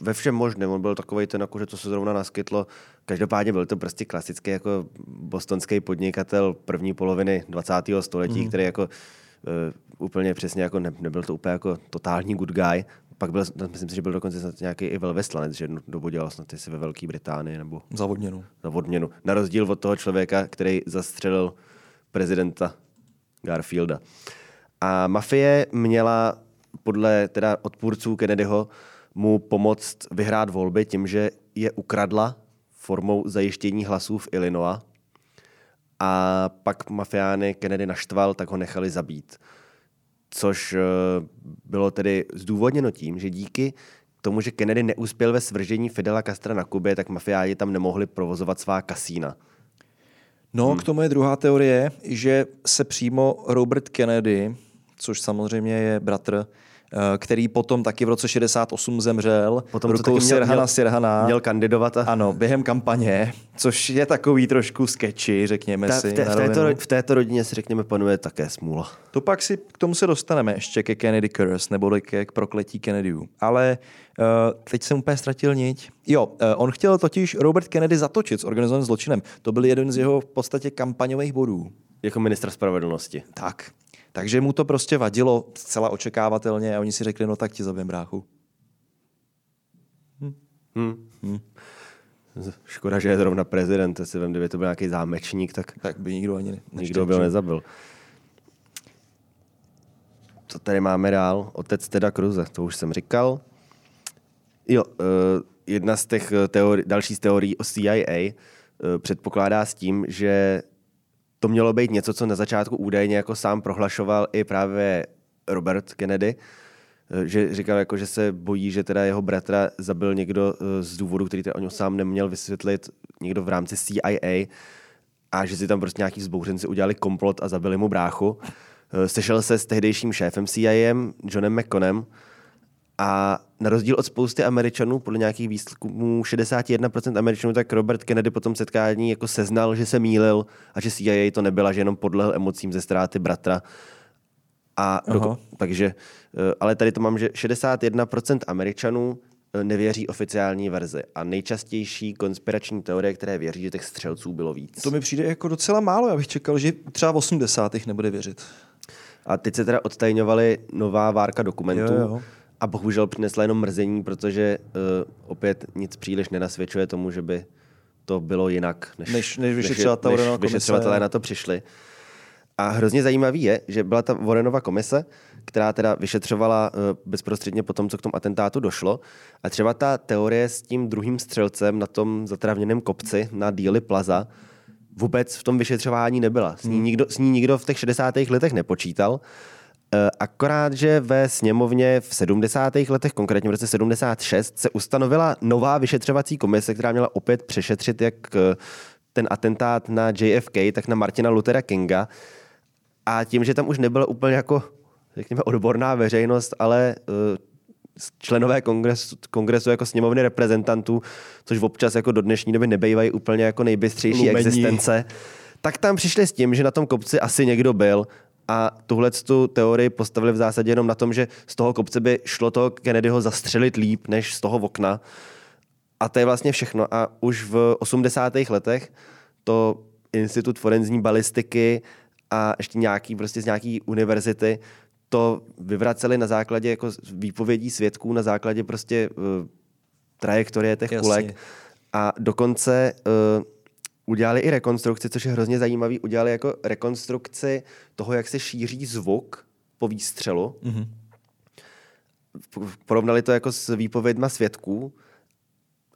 ve všem možném. On byl takový ten, jako, že to se zrovna naskytlo. Každopádně byl to prostě klasický jako bostonský podnikatel první poloviny 20. století, mm. který jako úplně přesně jako ne, nebyl to úplně jako totální good guy. Pak byl, myslím si, že byl dokonce snad nějaký i velveslanec, že jednu dobu dělal snad si ve Velké Británii nebo... Zavodněnu. Zavodněnu. Na rozdíl od toho člověka, který zastřelil prezidenta Garfielda. A mafie měla podle teda odpůrců Kennedyho mu pomoct vyhrát volby tím, že je ukradla formou zajištění hlasů v Illinois a pak mafiány Kennedy naštval, tak ho nechali zabít. Což eh, bylo tedy zdůvodněno tím, že díky tomu, že Kennedy neuspěl ve svržení Fidela Castra na Kubě, tak mafiáni tam nemohli provozovat svá kasína. No, hmm. k tomu je druhá teorie, že se přímo Robert Kennedy, což samozřejmě je bratr který potom taky v roce 68 zemřel. Potom rukou měl, Sirhana měl, Sirhana. Měl kandidovat. A... Ano, během kampaně, což je takový trošku sketchy, řekněme Ta, si. V, té, v, této, v této rodině si řekněme panuje také smůla. To pak si k tomu se dostaneme ještě ke Kennedy Curse, nebo ke k prokletí Kennedyů. Ale uh, teď jsem úplně ztratil niť. Jo, uh, on chtěl totiž Robert Kennedy zatočit s organizovaným zločinem. To byl jeden z jeho v podstatě kampaňových bodů. Jako ministra spravedlnosti. Tak. Takže mu to prostě vadilo zcela očekávatelně a oni si řekli, no tak ti zabijem bráchu. Hm. Hm. Hm. Škoda, že je zrovna prezident, si vem, kdyby to byl nějaký zámečník, tak, tak by nikdo ani ne, nikdo by ho nezabil. Co tady máme dál? Otec Teda Kruze, to už jsem říkal. Jo, uh, jedna z těch teori- další z teorií o CIA uh, předpokládá s tím, že to mělo být něco, co na začátku údajně jako sám prohlašoval i právě Robert Kennedy, eh, že říkal, jako, že se bojí, že teda jeho bratra zabil někdo eh, z důvodu, který teda o něm sám neměl vysvětlit, někdo v rámci CIA a že si tam prostě nějaký zbouřenci udělali komplot a zabili mu bráchu. Eh, sešel se s tehdejším šéfem CIA, Johnem McConem, a na rozdíl od spousty Američanů, podle nějakých výzkumů 61% Američanů, tak Robert Kennedy po tom setkání jako seznal, že se mýlil a že CIA to nebyla, že jenom podlehl emocím ze ztráty bratra. A doko- takže, eh, ale tady to mám, že 61% Američanů eh, nevěří oficiální verzi. A nejčastější konspirační teorie, které věří, že těch střelců bylo víc. To mi přijde jako docela málo. Já bych čekal, že třeba v 80. nebude věřit. A teď se teda odtajňovali nová várka dokumentů. Jo, jo a bohužel přinesla jenom mrzení, protože uh, opět nic příliš nenasvědčuje tomu, že by to bylo jinak, než, než, než vyšetřovatelé než vyšetřovatelé na to přišli. A hrozně zajímavý je, že byla ta Warrenova komise, která teda vyšetřovala uh, bezprostředně po tom, co k tomu atentátu došlo. A třeba ta teorie s tím druhým střelcem na tom zatravněném kopci na díly Plaza vůbec v tom vyšetřování nebyla. S ní, hmm. nikdo, s ní nikdo v těch 60. letech nepočítal. Eh, akorát, že ve sněmovně v 70. letech, konkrétně v roce 76, se ustanovila nová vyšetřovací komise, která měla opět přešetřit jak eh, ten atentát na JFK, tak na Martina Luthera Kinga. A tím, že tam už nebyla úplně jako, řekněme, odborná veřejnost, ale uh, členové kongresu, kongresu jako sněmovny reprezentantů, což občas jako do dnešní doby nebejvají úplně jako nejbystřejší Lumení. existence, tak tam přišli s tím, že na tom kopci asi někdo byl a tuhle tu teorii postavili v zásadě jenom na tom, že z toho kopce by šlo toho Kennedyho zastřelit líp než z toho okna. A to je vlastně všechno. A už v 80. letech to Institut forenzní balistiky a ještě nějaký, prostě z nějaký univerzity to vyvraceli na základě jako výpovědí svědků, na základě prostě uh, trajektorie těch Jasně. kulek. A dokonce uh, udělali i rekonstrukci, což je hrozně zajímavý. Udělali jako rekonstrukci toho, jak se šíří zvuk po výstřelu. Mm-hmm. Porovnali to jako s výpovědma svědků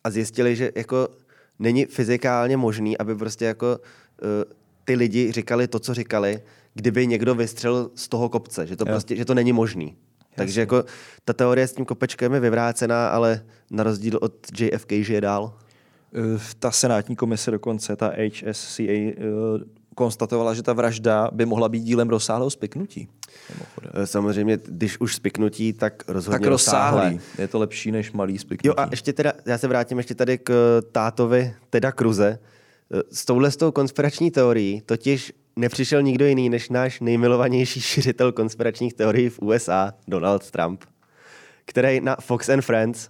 a zjistili, že jako není fyzikálně možný, aby prostě jako uh, ty lidi říkali to, co říkali, kdyby někdo vystřelil z toho kopce, že to, prostě, že to není možný. Jasně. Takže jako ta teorie s tím kopečkem je vyvrácená, ale na rozdíl od JFK žije dál. Eh, ta senátní komise dokonce, ta HSCA, eh, konstatovala, že ta vražda by mohla být dílem rozsáhlého spiknutí. Eh, samozřejmě, když už spiknutí, tak rozhodně tak rozsáhlý. Je to lepší než malý spiknutí. Jo a ještě teda, já se vrátím ještě tady k tátovi Teda Kruze. S touhle s tou konspirační teorií totiž nepřišel nikdo jiný než náš nejmilovanější šiřitel konspiračních teorií v USA, Donald Trump, který na Fox and Friends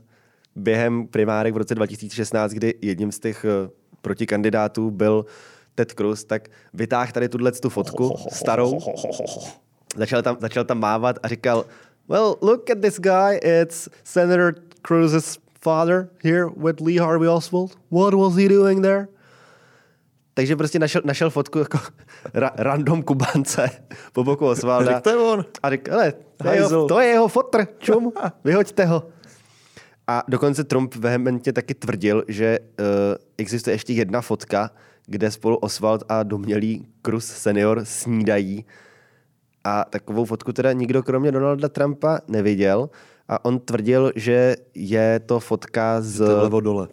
během primárek v roce 2016, kdy jedním z těch eh, protikandidátů byl Ted Cruz, tak vytáhl tady tuhle tu fotku starou, začal tam, začal tam mávat a říkal, well, look at this guy, it's Senator Cruz's father here with Lee Harvey Oswald. What was he doing there? Takže prostě našel, našel fotku jako ra, random kubance po boku Osvalda. to je on. A řekl, to je, jeho, to je jeho fotr, čum, vyhoďte ho. A dokonce Trump vehementně taky tvrdil, že uh, existuje ještě jedna fotka, kde spolu Oswald a domělý Cruz senior snídají. A takovou fotku teda nikdo kromě Donalda Trumpa neviděl. A on tvrdil, že je to fotka z... Vlevo dole.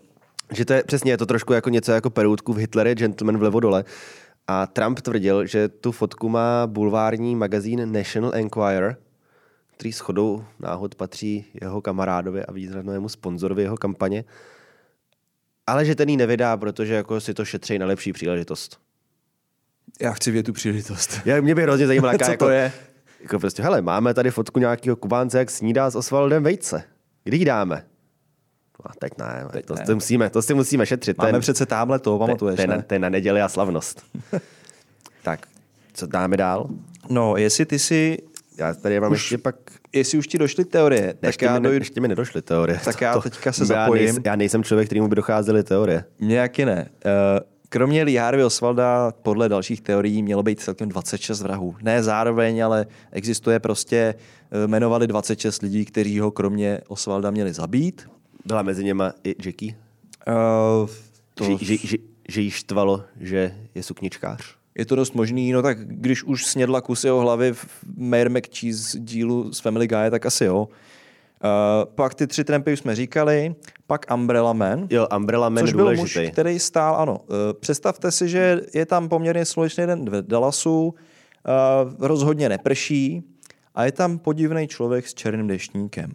Že to je přesně je to trošku jako něco jako peroutku v Hitlery, gentleman vlevo dole. A Trump tvrdil, že tu fotku má bulvární magazín National Enquirer, který shodou náhod patří jeho kamarádovi a významnému sponzorovi jeho kampaně, ale že ten ji nevydá, protože jako si to šetří na lepší příležitost. Já chci vědět tu příležitost. Já, mě by hrozně zajímalo, jaká Co jako, to je? Jako prostě, hele, máme tady fotku nějakého Kubánce, jak snídá s Osvaldem Vejce. Kdy ji dáme? A teď ne, Teď to, ne. To, musíme, to si musíme šetřit. Máme ten, přece tamhle to, pamatuješ, ne? to je na neděli a slavnost. tak, co dáme dál? No, jestli ty si, Já tady mám Už- ještě pak... jestli už ti došly teorie, Ne, tak ještě, já mi, dojdu, ještě mi nedošly teorie. Tak já teďka se já zapojím. Nejsem, já nejsem člověk, kterýmu by docházely teorie. nějaký ne. Eh, Kromě Lee Harvey Oswalda podle dalších teorií mělo být celkem 26 vrahů. Ne zároveň, ale existuje prostě, eh, jmenovali 26 lidí, kteří ho kromě Oswalda měli zabít. Byla mezi něma i Jackie, Uh, to, že, že, že, že jí štvalo, že je sukničkář. Je to dost možný, no tak když už snědla kus jeho hlavy v Mayor McCheese dílu z Family Guy, tak asi jo. Uh, pak ty tři trampy už jsme říkali, pak Umbrella Man, Jo, Umbrella Man což byl důležitý. muž, který stál, ano. Uh, představte si, že je tam poměrně slunečný den v Dallasu, uh, rozhodně neprší a je tam podivný člověk s černým deštníkem.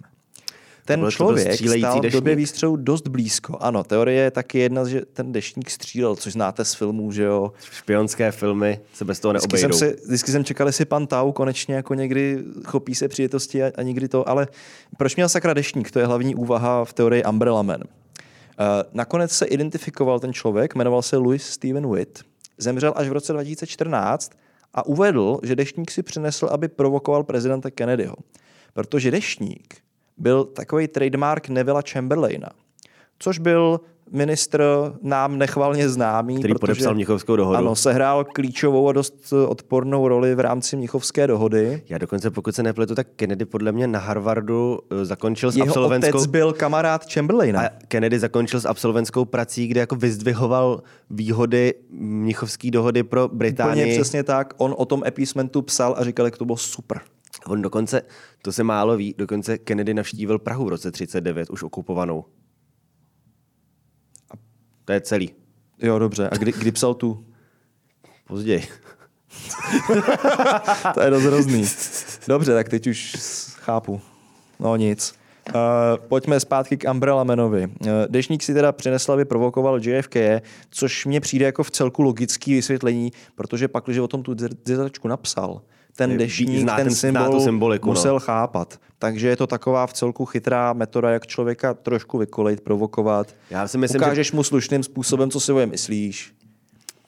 Ten to člověk stál v době výstřelu dost blízko. Ano, teorie je taky jedna, že ten deštník střílel, což znáte z filmů, že jo. Špionské filmy se bez toho Vždycky jsem, neobejdou. si, vždycky jsem čekal, jestli pan Tau konečně jako někdy chopí se přijetosti a, a nikdy to, ale proč měl sakra deštník? To je hlavní úvaha v teorii Umbrella Man. Uh, nakonec se identifikoval ten člověk, jmenoval se Louis Steven Witt, zemřel až v roce 2014 a uvedl, že deštník si přinesl, aby provokoval prezidenta Kennedyho. Protože deštník byl takový trademark Nevilla Chamberlaina, což byl ministr nám nechvalně známý. Který protože, podepsal Mnichovskou dohodu. Ano, sehrál klíčovou a dost odpornou roli v rámci Mnichovské dohody. Já dokonce, pokud se nepletu, tak Kennedy podle mě na Harvardu eh, zakončil s Jeho absolventskou... otec byl kamarád Chamberlaina. A Kennedy zakončil s absolventskou prací, kde jako vyzdvihoval výhody Mnichovské dohody pro Úplně Británii. přesně tak. On o tom appeasementu psal a říkal, jak to bylo super. On dokonce, to se málo ví, dokonce Kennedy navštívil Prahu v roce 39, už okupovanou. To je celý. Jo, dobře. A kdy, kdy psal tu? Později. To je dost hrozný. Dobře, tak teď už chápu. No nic. Uh, pojďme zpátky k Umbrella Manovi. Uh, Dešník si teda přinesl, aby provokoval JFK, což mně přijde jako v celku logický vysvětlení, protože pak, když o tom tu dizertačku napsal, ten dešník, zná ten ten- symbol symboliku, no. musel chápat. Takže je to taková v celku chytrá metoda, jak člověka trošku vykolejit, provokovat. Já si myslím, že- Ukážeš mu slušným způsobem, co si o myslíš.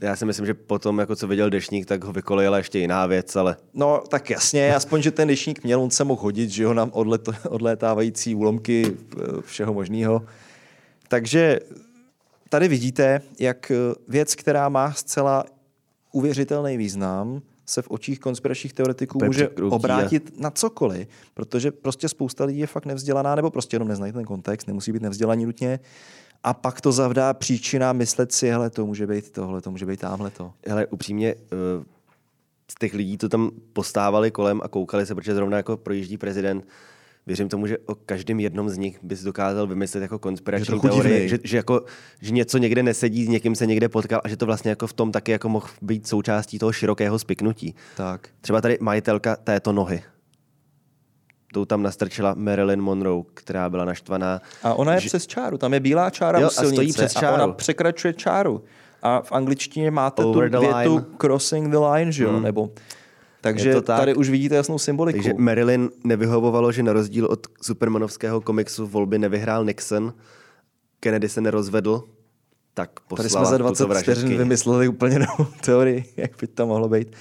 Já si myslím, že potom, jako co viděl Dešník, tak ho vykolejila ještě jiná věc, ale No, tak jasně, aspoň, že ten dešník měl, on se mohl hodit, že jo, nám odlet, odlétávající úlomky eh, všeho možného. Takže tady vidíte, jak eh, věc, která má zcela uvěřitelný význam, se v očích konspiračních teoretiků může obrátit na cokoliv, protože prostě spousta lidí je fakt nevzdělaná, nebo prostě jenom neznají ten kontext, nemusí být nevzdělaní nutně, a pak to zavdá příčina myslet si, hele, to může být tohle, to může být tamhle to. hele, upřímně, eh, z těch lidí, co tam postávali kolem a koukali se, protože zrovna jako projíždí prezident, věřím tomu, že o každém jednom z nich bys dokázal vymyslet jako konspirační trochu teorii, že, že, jako, že něco někde nesedí, s někým se někde potkal a že to vlastně jako v tom taky jako mohl být součástí toho širokého spiknutí. Tak. Třeba tady majitelka této nohy. Tou tam nastrčila Marilyn Monroe, která byla naštvaná. A ona je že- přes čáru, tam je bílá čára Jo, u a stojí silnice přes a čáru. ona překračuje čáru. A v angličtině máte Over tu the větu line. crossing the line, že jo? Hmm. Nebo, takže tak. tady už vidíte jasnou symboliku. Takže Marilyn nevyhovovalo, že na rozdíl od supermanovského komiksu volby nevyhrál Nixon, Kennedy se nerozvedl, tak poslala Tady jsme za 20 tuto vteřin vymysleli úplně novou teorii, jak by to mohlo být.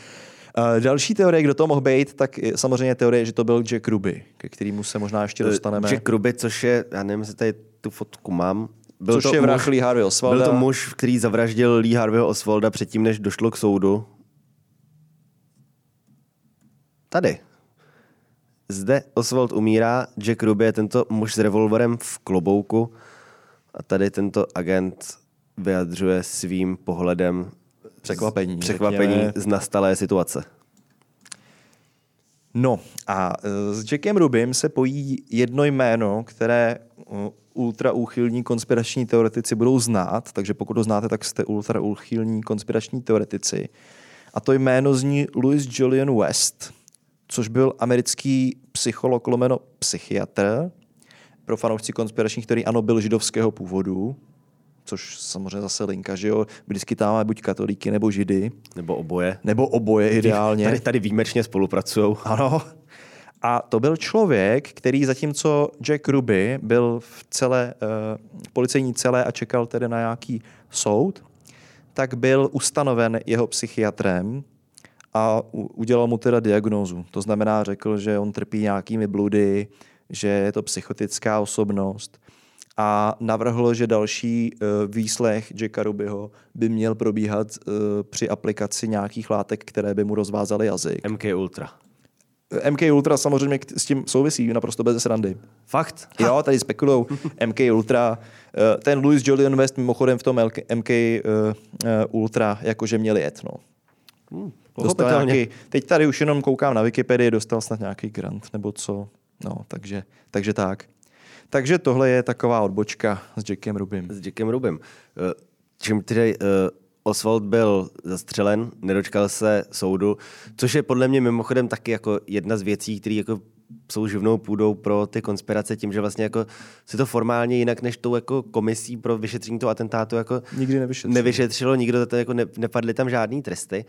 Uh, další teorie, kdo to mohl být, tak je samozřejmě teorie, že to byl Jack Ruby, ke kterému se možná ještě dostaneme. Jack Ruby, což je, já nevím, jestli tady tu fotku mám, byl Což to je vrah Lee Harvey byl Oswalda. to muž, který zavraždil Lee Harveyho Oswalda předtím, než došlo k soudu. Tady. zde Oswald umírá, Jack Ruby je tento muž s revolverem v klobouku a tady tento agent vyjadřuje svým pohledem Překvapení. překvapení řekněme. z nastalé situace. No a e, s Jackem Rubym se pojí jedno jméno, které e, ultra úchylní konspirační teoretici budou znát, takže pokud ho znáte, tak jste ultra úchylní konspirační teoretici. A to jméno zní Louis Julian West, což byl americký psycholog lomeno psychiatr, pro fanoušci konspiračních, který ano, byl židovského původu, což samozřejmě zase linka, že jo, vždycky tam máme buď katolíky nebo židy, Nebo oboje. nebo oboje ideálně. Tady, tady výjimečně spolupracují. Ano. A to byl člověk, který zatímco Jack Ruby byl v celé, uh, policejní celé a čekal tedy na nějaký soud, tak byl ustanoven jeho psychiatrem a udělal mu teda diagnózu. To znamená, řekl, že on trpí nějakými bludy, že je to psychotická osobnost a navrhl, že další uh, výslech Jacka Rubyho by měl probíhat uh, při aplikaci nějakých látek, které by mu rozvázaly jazyk. MK Ultra. MK Ultra samozřejmě s tím souvisí naprosto bez srandy. Fakt? Jo, tady spekulujou MK Ultra. Ten Louis Julian West mimochodem v tom MK Ultra jakože měl jet, no. Hmm, Dostal nějaký, teď tady už jenom koukám na Wikipedii, dostal snad nějaký grant nebo co. No, takže, takže tak. Takže tohle je taková odbočka s Jackem Rubym. s Jackem Rubem. Eh, Čím tedy uh, Oswald byl zastřelen, nedočkal se soudu, což je podle mě mimochodem taky jako jedna z věcí, které jako jsou živnou půdou pro ty konspirace tím, že vlastně jako se to formálně jinak než tou jako komisí pro vyšetření toho atentátu jako Nikdy nevyšetřilo. nevyšetřilo, nikdo za to jako ne, nepadly tam žádný tresty.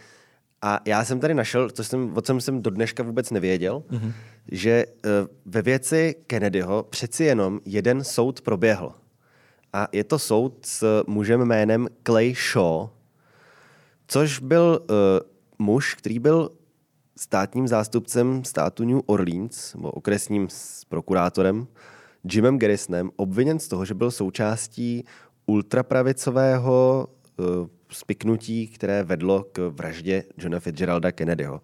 A já jsem tady našel, co jsem, o čem jsem do dneška vůbec nevěděl, mm-hmm. že eh, ve věci Kennedyho přeci jenom jeden soud proběhl. A je to soud s mužem jménem Clay Shaw, což byl uh, muž, který byl státním zástupcem státu New Orleans, nebo okresním s prokurátorem Jimem Garrisonem, obviněn z toho, že byl součástí ultrapravicového uh, spiknutí, které vedlo k vraždě Johna Fitzgeralda Kennedyho. Uh,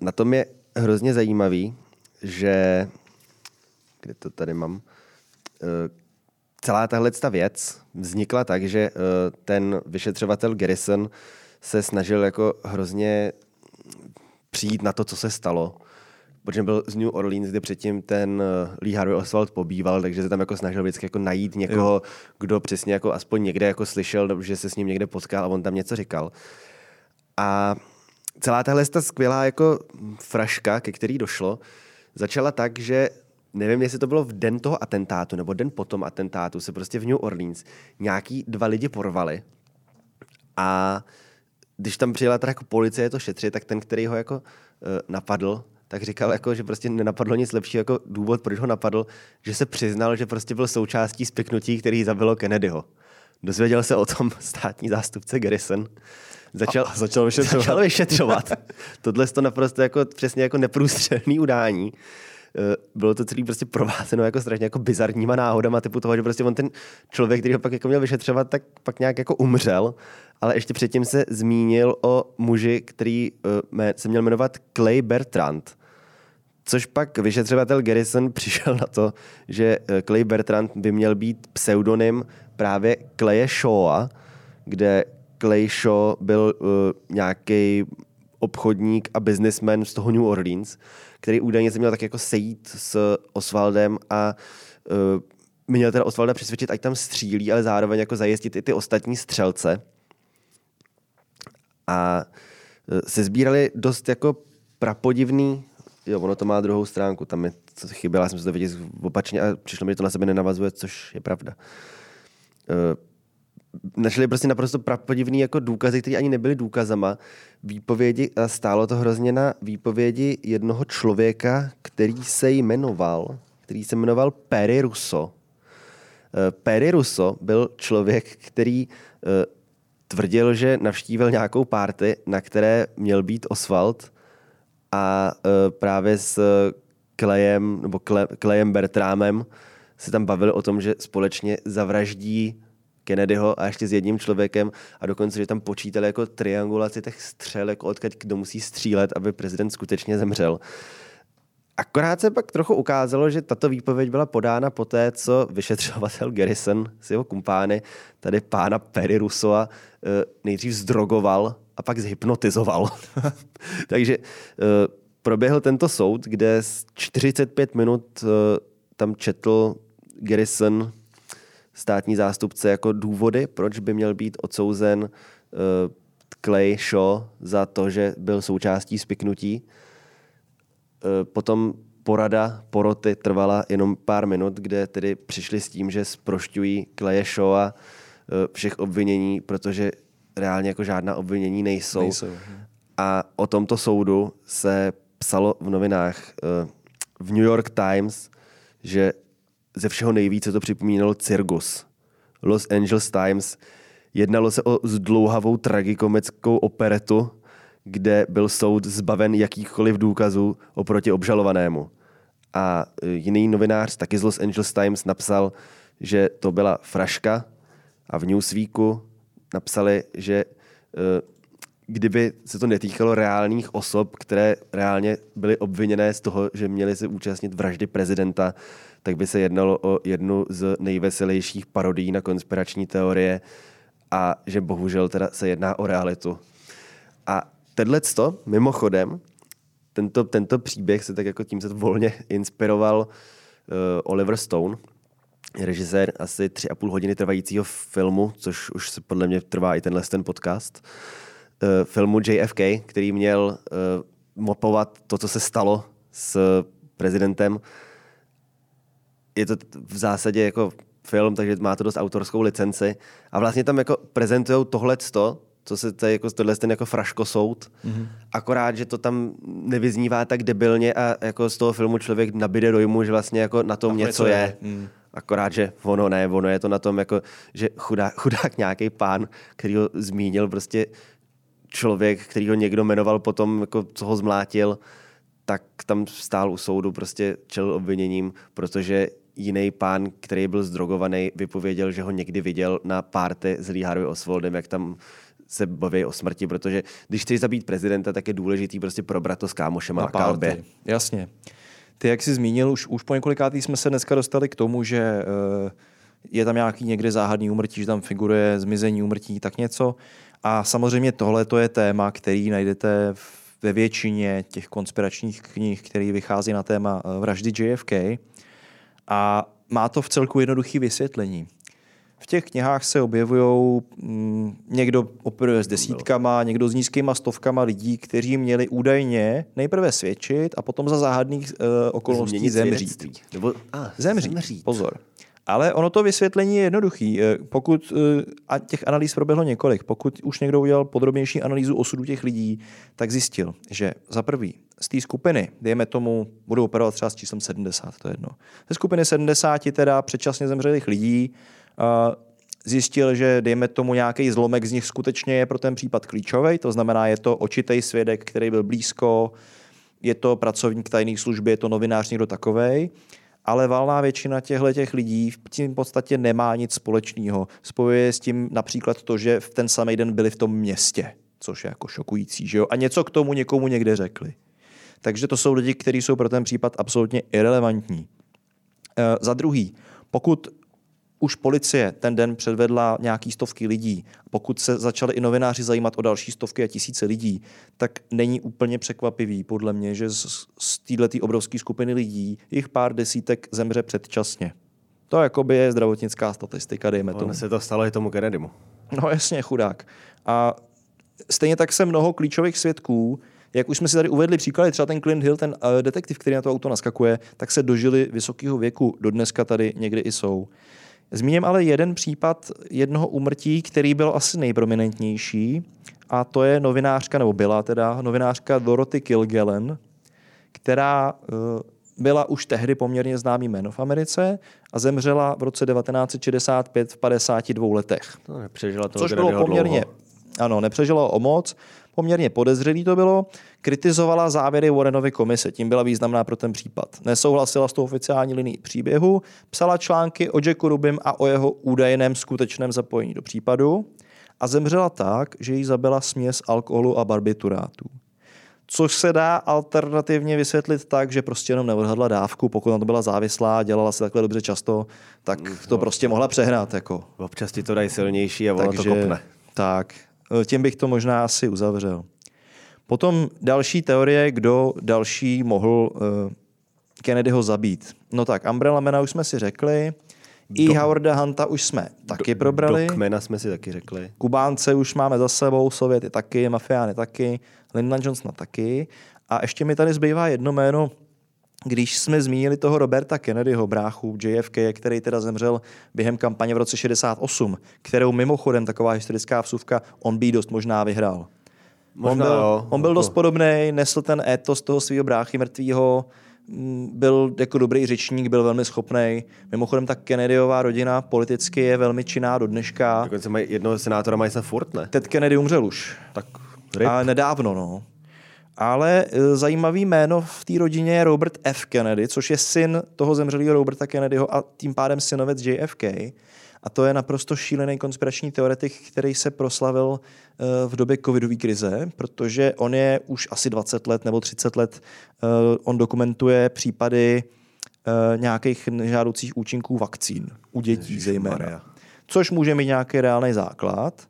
na tom je hrozně zajímavý, že kde to tady mám, uh, celá tahle ta věc vznikla tak, že uh, ten vyšetřovatel Garrison se snažil jako hrozně přijít na to, co se stalo. Protože byl z New Orleans, kde předtím ten uh, Lee Harvey Oswald pobýval, takže se tam jako snažil vždycky jako najít někoho, jo. kdo přesně jako aspoň někde jako slyšel, že se s ním někde potkal a on tam něco říkal. A celá tahle ta skvělá jako fraška, ke který došlo, začala tak, že nevím, jestli to bylo v den toho atentátu nebo den potom atentátu, se prostě v New Orleans nějaký dva lidi porvali a když tam přijela teda jako policie to šetřit, tak ten, který ho jako uh, napadl, tak říkal, jako, že prostě nenapadlo nic lepšího jako důvod, proč ho napadl, že se přiznal, že prostě byl součástí spiknutí, který zabilo Kennedyho. Dozvěděl se o tom státní zástupce Garrison. Začal, A- a začal vyšetřovat. Začal vyšetřovat. Tohle je to naprosto jako, přesně jako neprůstřelný udání. Eh, Bylo to celý prostě provázeno jako strašně jako bizarníma náhodama, typu toho, že prostě on ten člověk, který ho pak jako měl vyšetřovat, tak pak nějak jako umřel, ale ještě předtím se zmínil o muži, který uh, se měl jmenovat Clay Bertrand. Což pak vyšetřovatel Garrison přišel na to, že eh, Clay Bertrand by měl být pseudonym právě Claye Shawa, kde Clay Shaw byl uh, nějaký obchodník a businessman z toho New Orleans, který údajně se měl tak jako sejít s Oswaldem a uh, měl teda Osvalda přesvědčit, ať tam střílí, ale zároveň jako zajistit i ty ostatní střelce. A eh, se sbírali dost jako prapodivný, jo, ono to má druhou stránku, tam je chyběla, jsem se to viděl opačně a přišlo mi, že to na sebe nenavazuje, což je pravda. Uh, našli prostě naprosto prapodivný jako důkazy, které ani nebyly důkazama. Výpovědi, stálo to hrozně na výpovědi jednoho člověka, který se jmenoval, který se jmenoval Perry Russo. Eh, Perry Russo byl člověk, který eh, tvrdil, že navštívil nějakou párty, na které měl být Oswald a eh, právě s Klejem, nebo Kle, Klejem Bertrámem se tam bavili o tom, že společně zavraždí Kennedyho a ještě s jedním člověkem a dokonce, že tam počítali jako triangulaci těch střel, jako odkud kdo musí střílet, aby prezident skutečně zemřel. Akorát se pak trochu ukázalo, že tato výpověď byla podána po té, co vyšetřovatel Garrison s jeho kumpány, tady pána Perry Rusova, eh, nejdřív zdrogoval a pak zhypnotizoval. Takže eh, proběhl tento soud, kde 45 minut eh, tam četl Garrison státní zástupce jako důvody, proč by měl být odsouzen Clay Shaw za to, že byl součástí spiknutí. Eh, potom porada poroty trvala jenom pár minut, kde tedy přišli s tím, že sprošťují Kleje a eh, všech obvinění, protože reálně jako žádná obvinění nejsou. nejsou. Hm. A o tomto soudu se psalo v novinách v New York Times, že ze všeho nejvíce to připomínalo cirkus. Los Angeles Times jednalo se o zdlouhavou tragikomickou operetu, kde byl soud zbaven jakýchkoliv důkazů oproti obžalovanému. A e, jiný novinář, taky z Los Angeles Times, napsal, že to byla fraška a v Newsweeku napsali, že e, kdyby se to netýkalo reálných osob, které reálně byly obviněné z toho, že měly se účastnit vraždy prezidenta, tak by se jednalo o jednu z nejveselějších parodií na konspirační teorie a že bohužel teda se jedná o realitu. A Tohle mimochodem, tento, tento příběh se tak jako tím se volně inspiroval uh, Oliver Stone, režisér asi tři a půl hodiny trvajícího filmu, což už se podle mě trvá i tenhle ten podcast, uh, filmu JFK, který měl uh, mopovat to, co se stalo s prezidentem. Je to v zásadě jako film, takže má to dost autorskou licenci a vlastně tam jako prezentují tohleto, co se tady jako tohle ten jako fraško soud, mm-hmm. akorát, že to tam nevyznívá tak debilně a jako z toho filmu člověk nabide dojmu, že vlastně jako na tom něco je. je. Mm. Akorát, že ono ne, ono je to na tom, jako, že chudák, chudák nějaký pán, který ho zmínil, prostě člověk, který ho někdo jmenoval potom, jako, co ho zmlátil, tak tam stál u soudu, prostě čelil obviněním, protože jiný pán, který byl zdrogovaný, vypověděl, že ho někdy viděl na párty s Lee Harvey Oswaldem, jak tam se baví o smrti, protože když chceš zabít prezidenta, tak je důležitý prostě probrat to s kámošem na, na kalbě. Jasně. Ty, jak jsi zmínil, už, už po několikátý jsme se dneska dostali k tomu, že uh, je tam nějaký někde záhadný úmrtí, že tam figuruje zmizení úmrtí, tak něco. A samozřejmě tohle to je téma, který najdete ve většině těch konspiračních knih, které vychází na téma eh, vraždy JFK. A má to v celku jednoduché vysvětlení. V těch knihách se objevují mm, někdo operuje s desítkama, někdo s nízkýma stovkama lidí, kteří měli údajně nejprve svědčit a potom za záhadných uh, okolností zemřít. Nebo, a, zemřít. zemřít. Pozor. Ale ono to vysvětlení je jednoduchý. Eh, pokud, eh, a těch analýz proběhlo několik, pokud už někdo udělal podrobnější analýzu osudu těch lidí, tak zjistil, že za prvý z té skupiny, dejme tomu, budou operovat třeba s číslem 70, to je jedno. Ze skupiny 70 teda předčasně zemřelých lidí zjistil, že dejme tomu nějaký zlomek z nich skutečně je pro ten případ klíčový, to znamená, je to očitý svědek, který byl blízko, je to pracovník tajných služby, je to novinář, někdo takovej, ale valná většina těchto těch lidí v tím podstatě nemá nic společného. Spojuje s tím například to, že v ten samý den byli v tom městě, což je jako šokující, že jo? A něco k tomu někomu někde řekli. Takže to jsou lidi, kteří jsou pro ten případ absolutně irrelevantní. E, za druhý, pokud už policie ten den předvedla nějaký stovky lidí. Pokud se začali i novináři zajímat o další stovky a tisíce lidí, tak není úplně překvapivý podle mě, že z, z této obrovské skupiny lidí jich pár desítek zemře předčasně. To jakoby je zdravotnická statistika, dejme tomu. se to stalo i tomu Kennedymu. No jasně, chudák. A stejně tak se mnoho klíčových svědků, jak už jsme si tady uvedli příklady, třeba ten Clint Hill, ten uh, detektiv, který na to auto naskakuje, tak se dožili vysokého věku, do dneska tady někdy i jsou. Zmíním ale jeden případ jednoho umrtí, který byl asi nejprominentnější, a to je novinářka, nebo byla teda novinářka Dorothy Kilgallen, která eh, byla už tehdy poměrně známý jméno v Americe a zemřela v roce 1965 v 52 letech. To nepřežila to Což bylo poměrně, dlouho. ano, nepřežilo o moc, poměrně podezřelý to bylo, kritizovala závěry Warrenovy komise, tím byla významná pro ten případ. Nesouhlasila s tou oficiální linií příběhu, psala články o Jacku Rubim a o jeho údajném skutečném zapojení do případu a zemřela tak, že jí zabila směs alkoholu a barbiturátů. Což se dá alternativně vysvětlit tak, že prostě jenom neodhadla dávku, pokud na to byla závislá, dělala se takhle dobře často, tak to prostě mohla přehnat. Jako. Občas ti to dají silnější a ono Takže, to kopne. tak, tím bych to možná asi uzavřel. Potom další teorie, kdo další mohl uh, Kennedyho zabít. No tak, Umbrella Mana už jsme si řekli, i Howarda Hunta už jsme taky probrali. Dokmena jsme si taky řekli. Kubánce už máme za sebou, Sověty taky, mafiány taky, Lyndon Johnsona taky. A ještě mi tady zbývá jedno jméno, když jsme zmínili toho Roberta Kennedyho, bráchu JFK, který teda zemřel během kampaně v roce 68, kterou mimochodem taková historická vsuvka, on by ji dost možná vyhrál. Možná, on byl, jo. on byl Jako- dost podobný, nesl ten étos toho svého bráchy mrtvýho, mm, byl jako dobrý řečník, byl velmi schopný. Mimochodem ta Kennedyová rodina politicky je velmi činná do dneška. Dokonce mají jednoho senátora mají snad furt, ne? Ted Kennedy umřel už. Tak ryb. Ale nedávno, no. Ale e, zajímavý jméno v té rodině je Robert F. Kennedy, což je syn toho zemřelého Roberta Kennedyho a tím pádem synovec JFK. A to je naprosto šílený konspirační teoretik, který se proslavil e, v době covidové krize, protože on je už asi 20 let nebo 30 let, e, on dokumentuje případy nějakých nežádoucích účinků vakcín u dětí zejména Maria. což může mít nějaký reálný základ.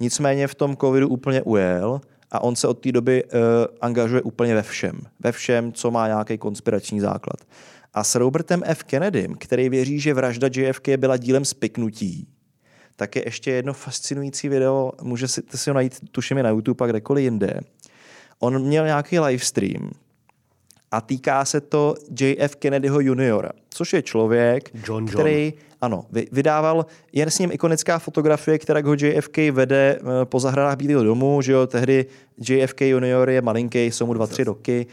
Nicméně v tom covidu úplně ujel a on se od té doby uh, angažuje úplně ve všem. Ve všem, co má nějaký konspirační základ. A s Robertem F. Kennedym, který věří, že vražda JFK byla dílem spiknutí, tak je ještě jedno fascinující video, můžete si, si ho najít, tuším je na YouTube a kdekoliv jinde. On měl nějaký livestream a týká se to JF Kennedyho juniora, což je člověk, John John. který ano, vy- vydával, jen s ním ikonická fotografie, která ho JFK vede eh, po zahradách Bílého domu, že jo, tehdy JFK junior je malinký, jsou mu 2-3 roky.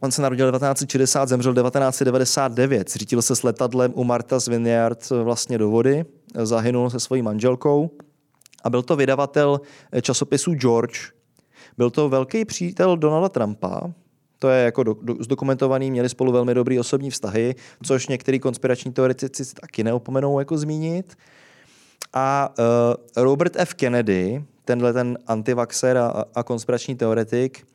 On se narodil 1960, zemřel 1999. Zřítil se s letadlem u Martha's Vineyard eh, vlastně do vody, eh, zahynul se svojí manželkou a byl to vydavatel časopisu George. Byl to velký přítel Donalda Trumpa, to je jako do, do, zdokumentovaný, měli spolu velmi dobrý osobní vztahy, což některý konspirační teoretici taky neopomenou jako zmínit. A uh, Robert F. Kennedy, tenhle ten antivaxer a, a konspirační teoretik,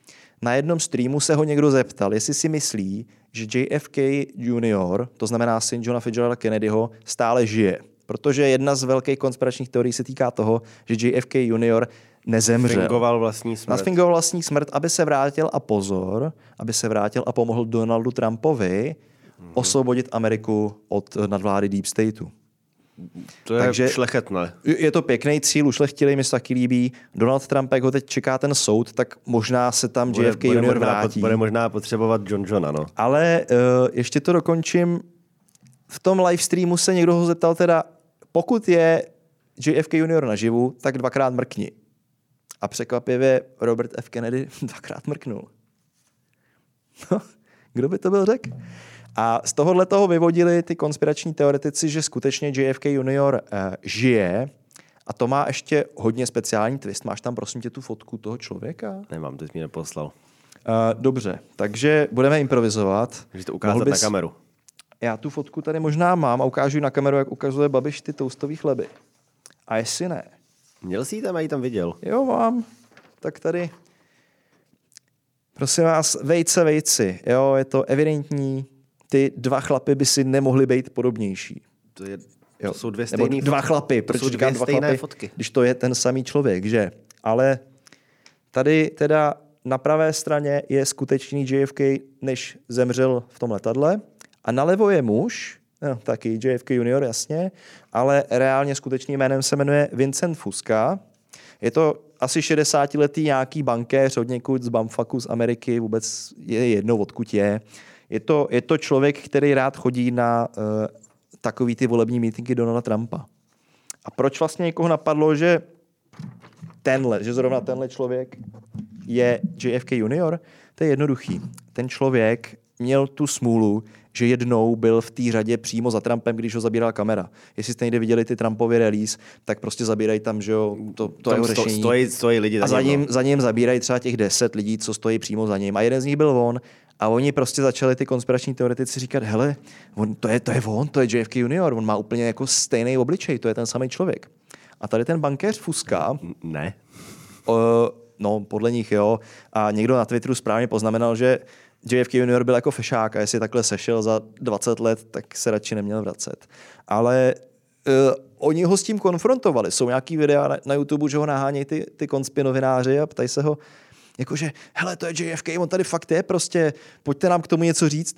na jednom streamu se ho někdo zeptal, jestli si myslí, že JFK Jr., to znamená syn Johna Fitzgeralda Kennedyho, stále žije. Protože jedna z velkých konspiračních teorií se týká toho, že JFK Jr. nezemřel. Fingoval vlastní smrt. Nasfingoval vlastní smrt, aby se vrátil a pozor, aby se vrátil a pomohl Donaldu Trumpovi Mhm. osvobodit Ameriku od nadvlády Deep Stateu. To je Takže- šlechetné. Je to pěkný cíl, ušlechtilý, mi se taky líbí. Donald Trump, jak ho teď čeká ten soud, tak možná se tam Bude, JFK bude, junior možná, vrátí. bude možná potřebovat John John, ano. Ale uh, ještě to dokončím. V tom live streamu se někdo ho zeptal teda, pokud je JFK junior naživu, tak dvakrát mrkni. A překvapivě Robert F. Kennedy dvakrát mrknul. No, kdo by to byl řekl? A z tohohle toho vyvodili ty konspirační teoretici, že skutečně JFK junior uh, žije a to má ještě hodně speciální twist. Máš tam prosím tě tu fotku toho člověka? Nemám, ty jsi mi neposlal. Uh, dobře, takže budeme improvizovat. Můžeš to ukázat Mohl na bys- kameru. Já tu fotku tady možná mám a ukážu ji na kameru, jak ukazuje Babiš ty toustový chleby. A jestli ne, Měl jsi ji tam, já ji tam viděl. jo mám, tak tady, prosím vás, vejce, vejci, jo, je to evidentní, ty dva chlapy by si nemohli být podobnější. To, je, Jo. to jsou dvě Nebo stejné dva chlapy, to proč říkám dvě dva chlapy, fotky. když to je ten samý člověk, že? Ale tady teda na pravé straně je skutečný JFK, než zemřel v tom letadle a nalevo je muž, no, taky JFK junior, jasně, ale reálně skutečným jménem se jmenuje Vincent Fuska. Je to asi 60-letý nějaký bankéř od někud z Bamfaku z Ameriky, vůbec je jedno, odkud je. Je to, je to člověk, který rád chodí na uh, takový ty volební mítinky Donalda Trumpa. A proč vlastně někoho napadlo, že tenhle, že zrovna tenhle člověk je JFK junior? To je jednoduchý. Ten člověk měl tu smůlu, že jednou byl v té řadě přímo za Trumpem, když ho zabírala kamera. Jestli jste někdy viděli ty Trumpovy release, tak prostě zabírají tam, že jo, to, to Tam jeho sto, řešení. stojí, stojí lidi A za ním, ním, za ním zabírají třeba těch deset lidí, co stojí přímo za ním. A jeden z nich byl on. A oni prostě začali ty konspirační teoretici říkat, hele, on, to, je, to je on, to je JFK junior, on má úplně jako stejný obličej, to je ten samý člověk. A tady ten bankéř Fuska, no. Ne. uh, No, podle nich jo. A někdo na Twitteru správně poznamenal, že JFK junior byl jako fešák a jestli takhle sešel za 20 let, tak se radši neměl vracet. Ale uh, oni ho s tím konfrontovali. Jsou nějaký videa na, na YouTube, že ho nahánějí ty, ty konspinovináři a ptají se ho, jakože, hele, to je JFK, on tady fakt je prostě, pojďte nám k tomu něco říct.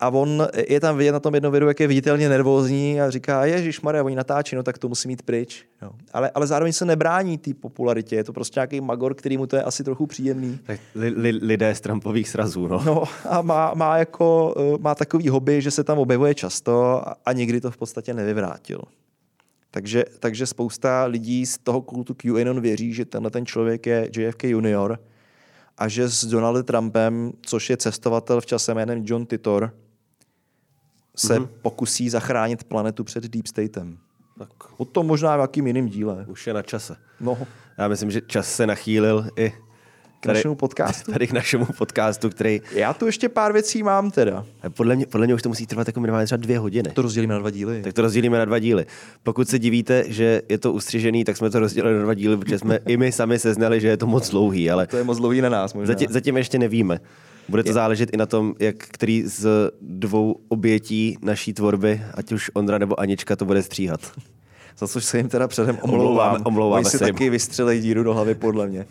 A on je tam vidět na tom jednom videu, jak je viditelně nervózní a říká, Ježíš Maria, oni natáčí, no tak to musí mít pryč. Jo. Ale, ale zároveň se nebrání té popularitě, je to prostě nějaký magor, který mu to je asi trochu příjemný. Tak li, li, lidé z Trumpových srazů, no. No a má, má, jako, eh, má takový hobby, že se tam objevuje často a, a nikdy to v podstatě nevyvrátil. Takže, takže spousta lidí z toho kultu QAnon věří, že tenhle ten člověk je JFK junior a že s Donaldem Trumpem, což je cestovatel v čase jménem John Titor, se mm-hmm. pokusí zachránit planetu před Deep Statem. Tak. O tom možná v jakým jiným díle. Už je na čase. No. Já myslím, že čas se nachýlil i k našemu podcastu. Tady k našemu podcastu, který... Já tu ještě pár věcí mám teda. Podle mě, podle mě už to musí trvat jako minimálně třeba dvě hodiny. To rozdělíme na dva díly. Tak to rozdělíme na dva díly. Pokud se divíte, že je to ustřižený, tak jsme to rozdělili na dva díly, protože jsme i my sami seznali, že je to moc dlouhý. Ale to je moc dlouhý na nás možná. Zatím, zatím ještě nevíme. Bude to je... záležet i na tom, jak který z dvou obětí naší tvorby, ať už Ondra nebo Anička, to bude stříhat. Za což se jim teda předem omlouvám. Omlouváme, omlouváme Oni si taky vystřelej díru do hlavy, podle mě.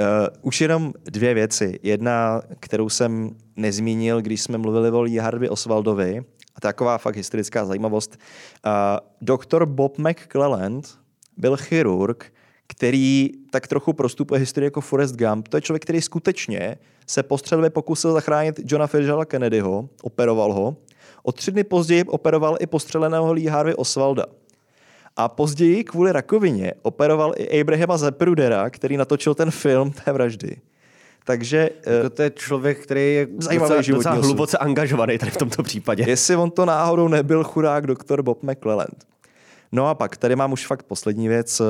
Uh, už jenom dvě věci. Jedna, kterou jsem nezmínil, když jsme mluvili o Lee Harvey Oswaldovi, a taková fakt historická zajímavost. Uh, doktor Bob McClelland byl chirurg, který tak trochu prostupuje historii jako Forrest Gump. To je člověk, který skutečně se po střelbě pokusil zachránit Johna Fitzgeralda Kennedyho, operoval ho. O tři dny později operoval i postřeleného Lee Harvey Oswalda. A později kvůli rakovině operoval i Abrahama Zeprudera, který natočil ten film té vraždy. Takže jako to je člověk, který je zajímavý docela, docela hluboce angažovaný tady v tomto případě. Jestli on to náhodou nebyl chudák doktor Bob McClelland. No a pak tady mám už fakt poslední věc eh,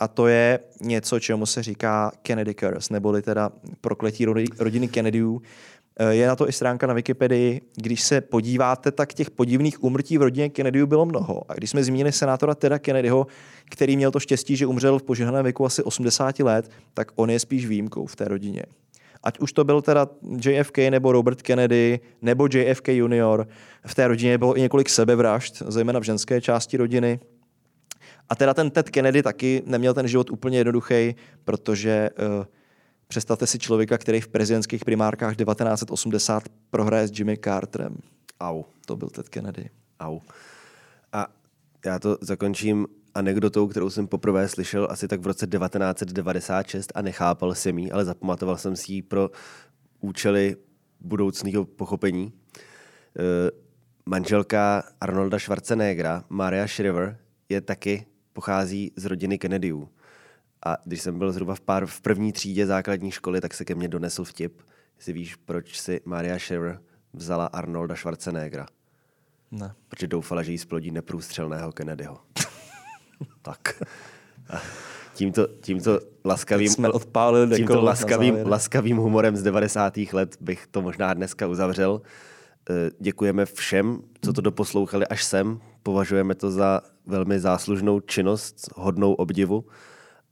a to je něco, čemu se říká Kennedy Curse, neboli teda prokletí rodiny Kennedyů. Eh, je na to i stránka na Wikipedii. Když se podíváte, tak těch podivných úmrtí v rodině Kennedyů bylo mnoho. A když jsme zmínili senátora Teda Kennedyho, který měl to štěstí, že umřel v požehnaném věku asi 80 let, tak on je spíš výjimkou v té rodině. Ať už to byl teda JFK nebo Robert Kennedy nebo JFK junior, v té rodině bylo i několik sebevražd, zejména v ženské části rodiny. A teda ten Ted Kennedy taky neměl ten život úplně jednoduchý, protože uh, představte si člověka, který v prezidentských primárkách 1980 prohraje s Jimmy Carterem. Au. To byl Ted Kennedy. Au. A já to zakončím anekdotou, kterou jsem poprvé slyšel asi tak v roce 1996 a nechápal jsem ji, ale zapamatoval jsem si ji pro účely budoucného pochopení. E, manželka Arnolda Schwarzeneggera, Maria Shriver, je taky pochází z rodiny Kennedyů. A když jsem byl zhruba v, pár, v první třídě základní školy, tak se ke mně donesl vtip. Jestli víš, proč si Maria Shriver vzala Arnolda Schwarzeneggera? Ne. Protože doufala, že jí splodí neprůstřelného Kennedyho. tak. A tímto, tímto laskavým, jsme odpálili tímto laskavým, laskavým humorem z 90. let bych to možná dneska uzavřel. Eh, děkujeme všem, co to doposlouchali až sem. Považujeme to za velmi záslužnou činnost, hodnou obdivu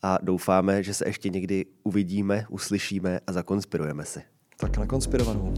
a doufáme, že se ještě někdy uvidíme, uslyšíme a zakonspirujeme si. Tak na konspirovanou.